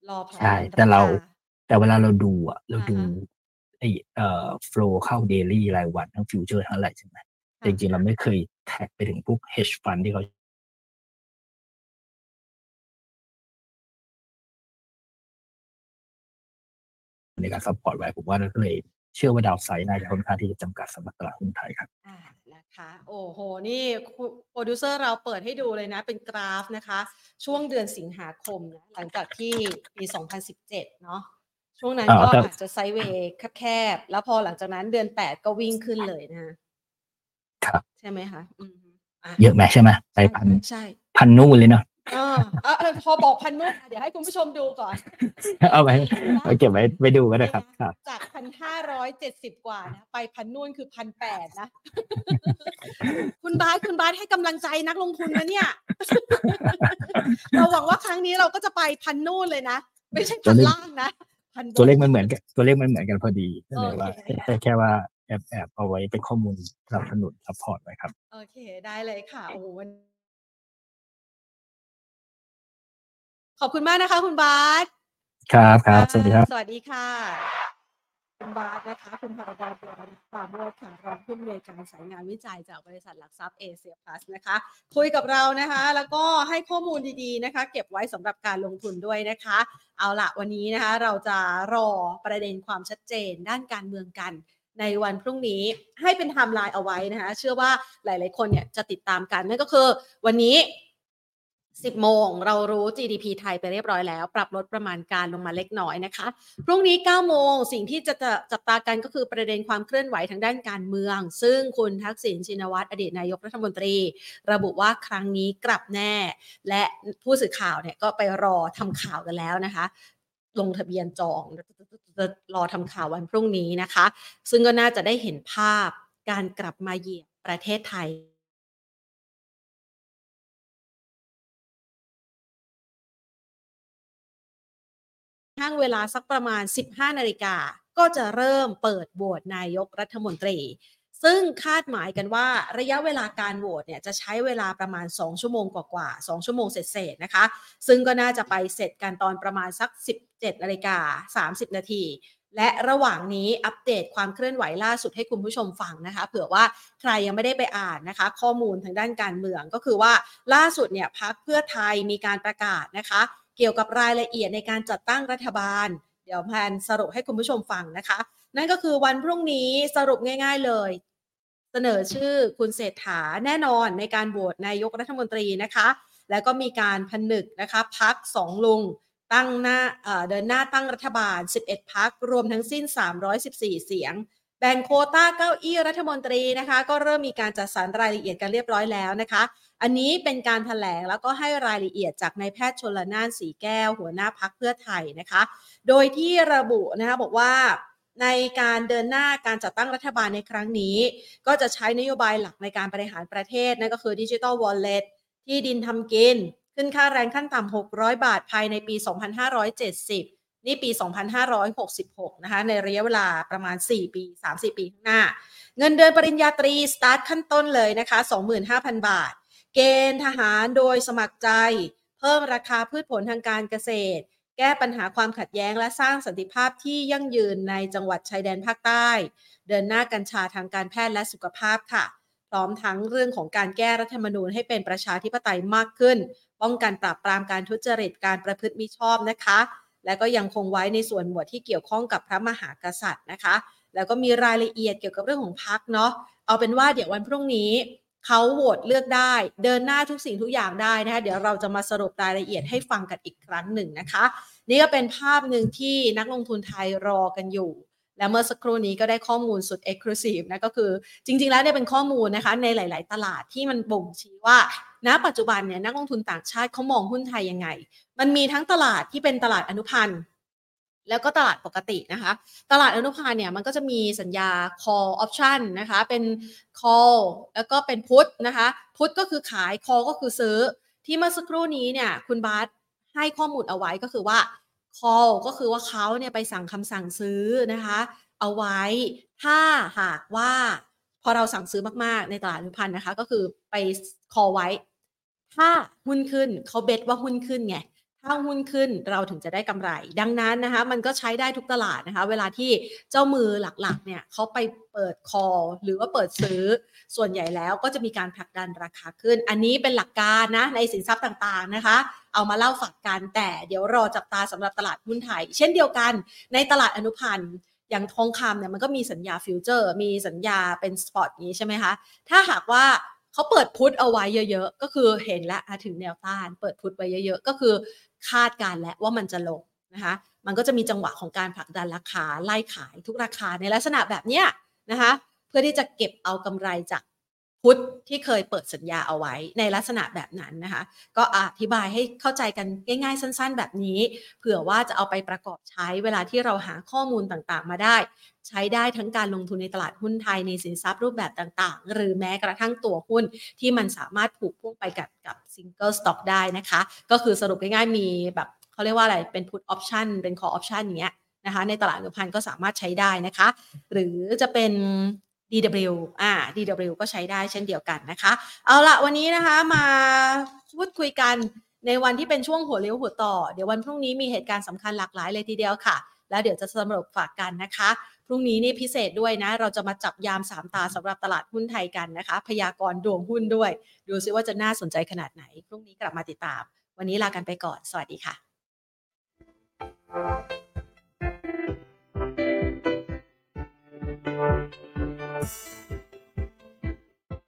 รอพร้อมใช่กันแต่เราคแต่เวลาเราดูอะเราดูอ่าฮะไอ้เอ่อ flow เข้า daily รายวันทั้ง future ทั้งอะไรใช่ไหมแต่จริงๆเราไม่เคย track ไปถึงพวก hedge fund ที่เขา ในการ support ไว้ผมว่าเราก็เลยเชื่อว่า downside น่าจะค่อนข้างที่จะจำกัดสำหรับตลาดหุ้นไทยครับอ่านะคะโอ้โห นี่โปรดิวเซอร์เราเปิดให้ดูเลยนะ เป็นกราฟนะคะ ช่วงเดือนสิงหาคมนะหลังจากที่ปี 2017 เนาะช่วงนั้นอ่าก็แต่อาจจะ sideway แคบๆ แล้วพอหลังจากนั้นเดือน 8 ก็วิ่งขึ้นเลยนะครับใช่ไหมคะอืมอะเยอะไหมใช่ไหมไปพันใช่พันนู่นเลยเนาะ เออเออเออพอบอกพันนู่นเดี๋ยวให้คุณผู้ชมดูก่อน เอาไปเอาเก็บไว้ไปดูก็ได้ครับครับ จากพันห้าร้อยเจ็ดสิบกว่านะไปพันนู่นคือพันแปดนะ คุณบาสคุณบาสให้กำลังใจนักลงทุนนะเนี่ย เราหวังว่าครั้งนี้เราก็จะไปพันนู่นเลยนะ ไม่ใช่พันล่างนะพันบนตัวเลขมันเหมือนกันตัวเลขมันเหมือนกันพอดีก็เลยว่าโอเคแค่แค่ว่าแอบแอบเอาไว้เป็นข้อมูลสนับสนุน support ไว้ครับ โอเค ได้เลยค่ะ โอ้โหวัน ขอบคุณมากนะคะ คุณบาสครับครับสวัสดีครับ สวัสดีค่ะ คุณบาสนะคะ คุณภราดร เตียรณปราโมทย์ค่ะรองผู้อำนวยการสายงานวิจัยจากบริษัทหลักทรัพย์เอเชียพลัสนะคะ คุยกับเรานะคะ แล้วก็ให้ข้อมูลดีๆนะคะ เก็บไว้สำหรับการลงทุนด้วยนะคะ เอาละวันนี้นะคะ เราจะรอประเด็นความชัดเจนด้านการเมืองกันในวันพรุ่งนี้ให้เป็นไทม์ไลน์เอาไว้นะคะ เชื่อว่าหลาย ๆ คนเนี่ยจะติดตามกันนั่นก็คือ วันนี้ 10 โมง เรารู้ GDP ไทยไปเรียบร้อยแล้ว ปรับลดประมาณการลงมาเล็กน้อยนะคะ พรุ่งนี้ 9 โมง สิ่งที่จะจับตากันก็คือประเด็นความเคลื่อนไหวทางด้านการเมือง ซึ่งคุณทักษิณชินวัตรอดีตนายกรัฐมนตรี ระบุว่าครั้งนี้กลับแน่ และผู้สื่อข่าวเนี่ยก็ไปรอทำข่าวกันแล้วนะคะลงทะเบียนจองรอทำข่าววันพรุ่งนี้นะคะ ซึ่งก็น่าจะได้เห็นภาพการกลับมาเหยียบประเทศไทย ทางเวลาสักประมาณ 15 นาฬิกา ก็จะเริ่มเปิดโหวตนายกรัฐมนตรี ซึ่งคาดหมายกันว่าระยะเวลาการโหวตเนี่ยจะใช้เวลาประมาณ 2 ชั่วโมงกว่าๆ2ชั่วโมงเศษๆนะคะ ซึ่งก็น่าจะไปเสร็จกันตอนประมาณสัก 17นาฬิกา30 นาทีและระหว่างนี้อัปเดตความเคลื่อนไหวล่าสุดให้คุณผู้ชมฟังนะคะ เผื่อว่าใครยังไม่ได้ไปอ่านนะคะ ข้อมูลทางด้านการเมืองก็คือว่าล่าสุดเนี่ยพักเพื่อไทยมีการประกาศนะคะ เกี่ยวกับรายละเอียดในการจัดตั้งรัฐบาล เดี๋ยวแพนสรุปให้คุณผู้ชมฟังนะคะ นั่นก็คือวันพรุ่งนี้สรุปง่าย ๆเลย เสนอชื่อคุณเศรษฐาแน่นอนในการโหวตนายกรัฐมนตรีนะคะ แล้วก็มีการผนึกนะคะพักสองลุงตั้งหน้าเดินหน้าตั้งรัฐบาล 11 พักรวมทั้งสิ้น 314 เสียง แบ่งโคต้าเก้าอี้รัฐมนตรีนะคะ ก็เริ่มมีการจัดสรรรายละเอียดกันเรียบร้อยแล้วนะคะ อันนี้เป็นการถแถลงแล้วก็ให้รายละเอียดจากนายแพทย์ชนละนานสีแก้ว หัวหน้าพักเพื่อไทยนะคะ โดยที่ระบุนะคะบอกว่าในการเดินหน้าการจัดตั้งรัฐบาลในครั้งนี้ ก็จะใช้นโยบายหลักในการบริหารประเทศ นั่นก็คือดิจิทัลวอลเล็ตที่ดินทำกิน ขึ้นค่าแรงขั้นต่ำ 600 บาทภายในปี 2570 นี่ปี 2566 นะคะ ในระยะเวลาประมาณ 4 ปี 3-4 ปีข้างหน้า เงินเดือนปริญญาตรี สตาร์ทขั้นต้นเลยนะคะ 25,000 บาท เกณฑ์ทหารโดยสมัครใจ เพิ่มราคาพืชผลทางการเกษตร แก้ปัญหาความขัดแย้งและสร้างสันติภาพที่ยั่งยืนในจังหวัดชายแดนภาคใต้ เดินหน้ากัญชาทางการแพทย์และสุขภาพค่ะ พร้อมทั้งเรื่องของการแก้รัฐธรรมนูญให้เป็นประชาธิปไตยมากขึ้น ป้องกันปราบปรามการทุจริตการประพฤติมิชอบนะคะ และก็ยังคงไว้ในส่วนหมวดที่เกี่ยวข้องกับพระมหากษัตริย์นะคะ แล้วก็มีรายละเอียดเกี่ยวกับเรื่องของพักเนาะเอาเป็นว่าเดี๋ยววันพรุ่งนี้ เขาโหวตเลือกได้ เดินหน้าทุกสิ่งทุกอย่างได้นะคะเดี๋ยวเราจะมาสรุปรายละเอียดให้ฟังกันอีกครั้งหนึ่งนะคะ นี่ก็เป็นภาพหนึ่งที่นักลงทุนไทยรอกันอยู่ และเมื่อสักครู่นี้ก็ได้ข้อมูลสุด Exclusive นะก็คือจริง ๆ แล้วเนี่ยเป็นข้อมูลนะคะในหลาย ๆ ตลาดที่มันบ่งชี้ว่า ณ ปัจจุบันเนี่ยนักลงทุนต่างชาติเขามองหุ้นไทยยังไง มันมีทั้งตลาดที่เป็นตลาดอนุพันธ์ แล้วก็ตลาดปกตินะคะ ตลาดอนุพันธ์เนี่ยมันก็จะมีสัญญา call option นะคะ เป็น call แล้วก็เป็น put นะคะ put ก็คือขาย call ก็คือซื้อ ที่เมื่อสักครู่นี้เนี่ยคุณบาสให้ข้อมูลเอาไว้ก็คือว่า call ก็คือว่าเขาเนี่ยไปสั่งคำสั่งซื้อนะคะ เอาไว้ถ้าหากว่าพอเราสั่งซื้อมากๆในตลาดอนุพันธ์นะคะ ก็คือไป call ไว้ ถ้าหุ้นขึ้นเขาเบ t ว่าหุ้นขึ้นไง ถ้าหุ้นขึ้นเราถึงจะได้กำไร ดังนั้นนะคะมันก็ใช้ได้ทุกตลาดนะคะ เวลาที่เจ้ามือหลักๆเนี่ยเขาไปเปิด call หรือว่าเปิดซื้อส่วนใหญ่แล้วก็จะมีการผลักดันราคาขึ้น อันนี้เป็นหลักการนะในสินทรัพย์ต่างๆนะคะ เอามาเล่าฝากกันแต่เดี๋ยวรอจับตาสำหรับตลาดหุ้นไทย เช่นเดียวกันในตลาดอนุพันธ์อย่างทองคำเนี่ยมันก็มีสัญญา future มีสัญญาเป็น spot นี้ใช่ไหมคะ ถ้าหากว่า เขาเปิด put เอาไว้เยอะ ๆ ก็คือเห็นแล้วถึงแนวต้าน เปิด put ไว้เยอะๆ ก็คือคาดการณ์แล้วว่ามันจะลงนะคะ มันก็จะมีจังหวะของการผลักดันราคาไล่ขายทุกราคาในลักษณะแบบเนี้ยนะคะ เพื่อที่จะเก็บเอากำไรจากพุทธที่เคยเปิดสัญญาเอาไว้ในลักษณะแบบนั้นนะคะ ก็อธิบายให้เข้าใจกันง่าย ๆ สั้น ๆ แบบนี้ เผื่อว่าจะเอาไปประกอบใช้เวลาที่เราหาข้อมูลต่างๆ มาได้ ใช้ได้ทั้งการลงทุนในตลาดหุ้นไทยในสินทรัพย์รูปแบบต่างๆ หรือแม้กระทั่งตัวหุ้นที่มันสามารถผูกพ่วงไปกับกับซิงเกิลสต็อกได้นะคะ ก็คือสรุปง่ายๆมีแบบเขาเรียกว่าอะไรเป็น put option เป็น call option อย่างเงี้ยนะคะในตลาดเงินพันก็สามารถใช้ได้นะคะ หรือจะเป็น DW อ่า DW ก็ใช้ได้เช่นเดียวกันนะคะ เอาละวันนี้นะคะมาพูดคุยกันในวันที่เป็นช่วงหัวเลี้ยวหัวต่อ เดี๋ยววันพรุ่งนี้มีเหตุการณ์สำคัญหลากหลายเลยทีเดียวค่ะ แล้วเดี๋ยวจะสรุปฝากกันนะคะ พรุ่งนี้นี่พิเศษด้วยนะ เราจะมาจับยามสามตาสำหรับตลาดหุ้นไทยกันนะคะ พยากรณ์ดวงหุ้นด้วย ดูซิว่าจะน่าสนใจขนาดไหน พรุ่งนี้กลับมาติดตาม วันนี้ลากันไปก่อน สวัสดีค่ะ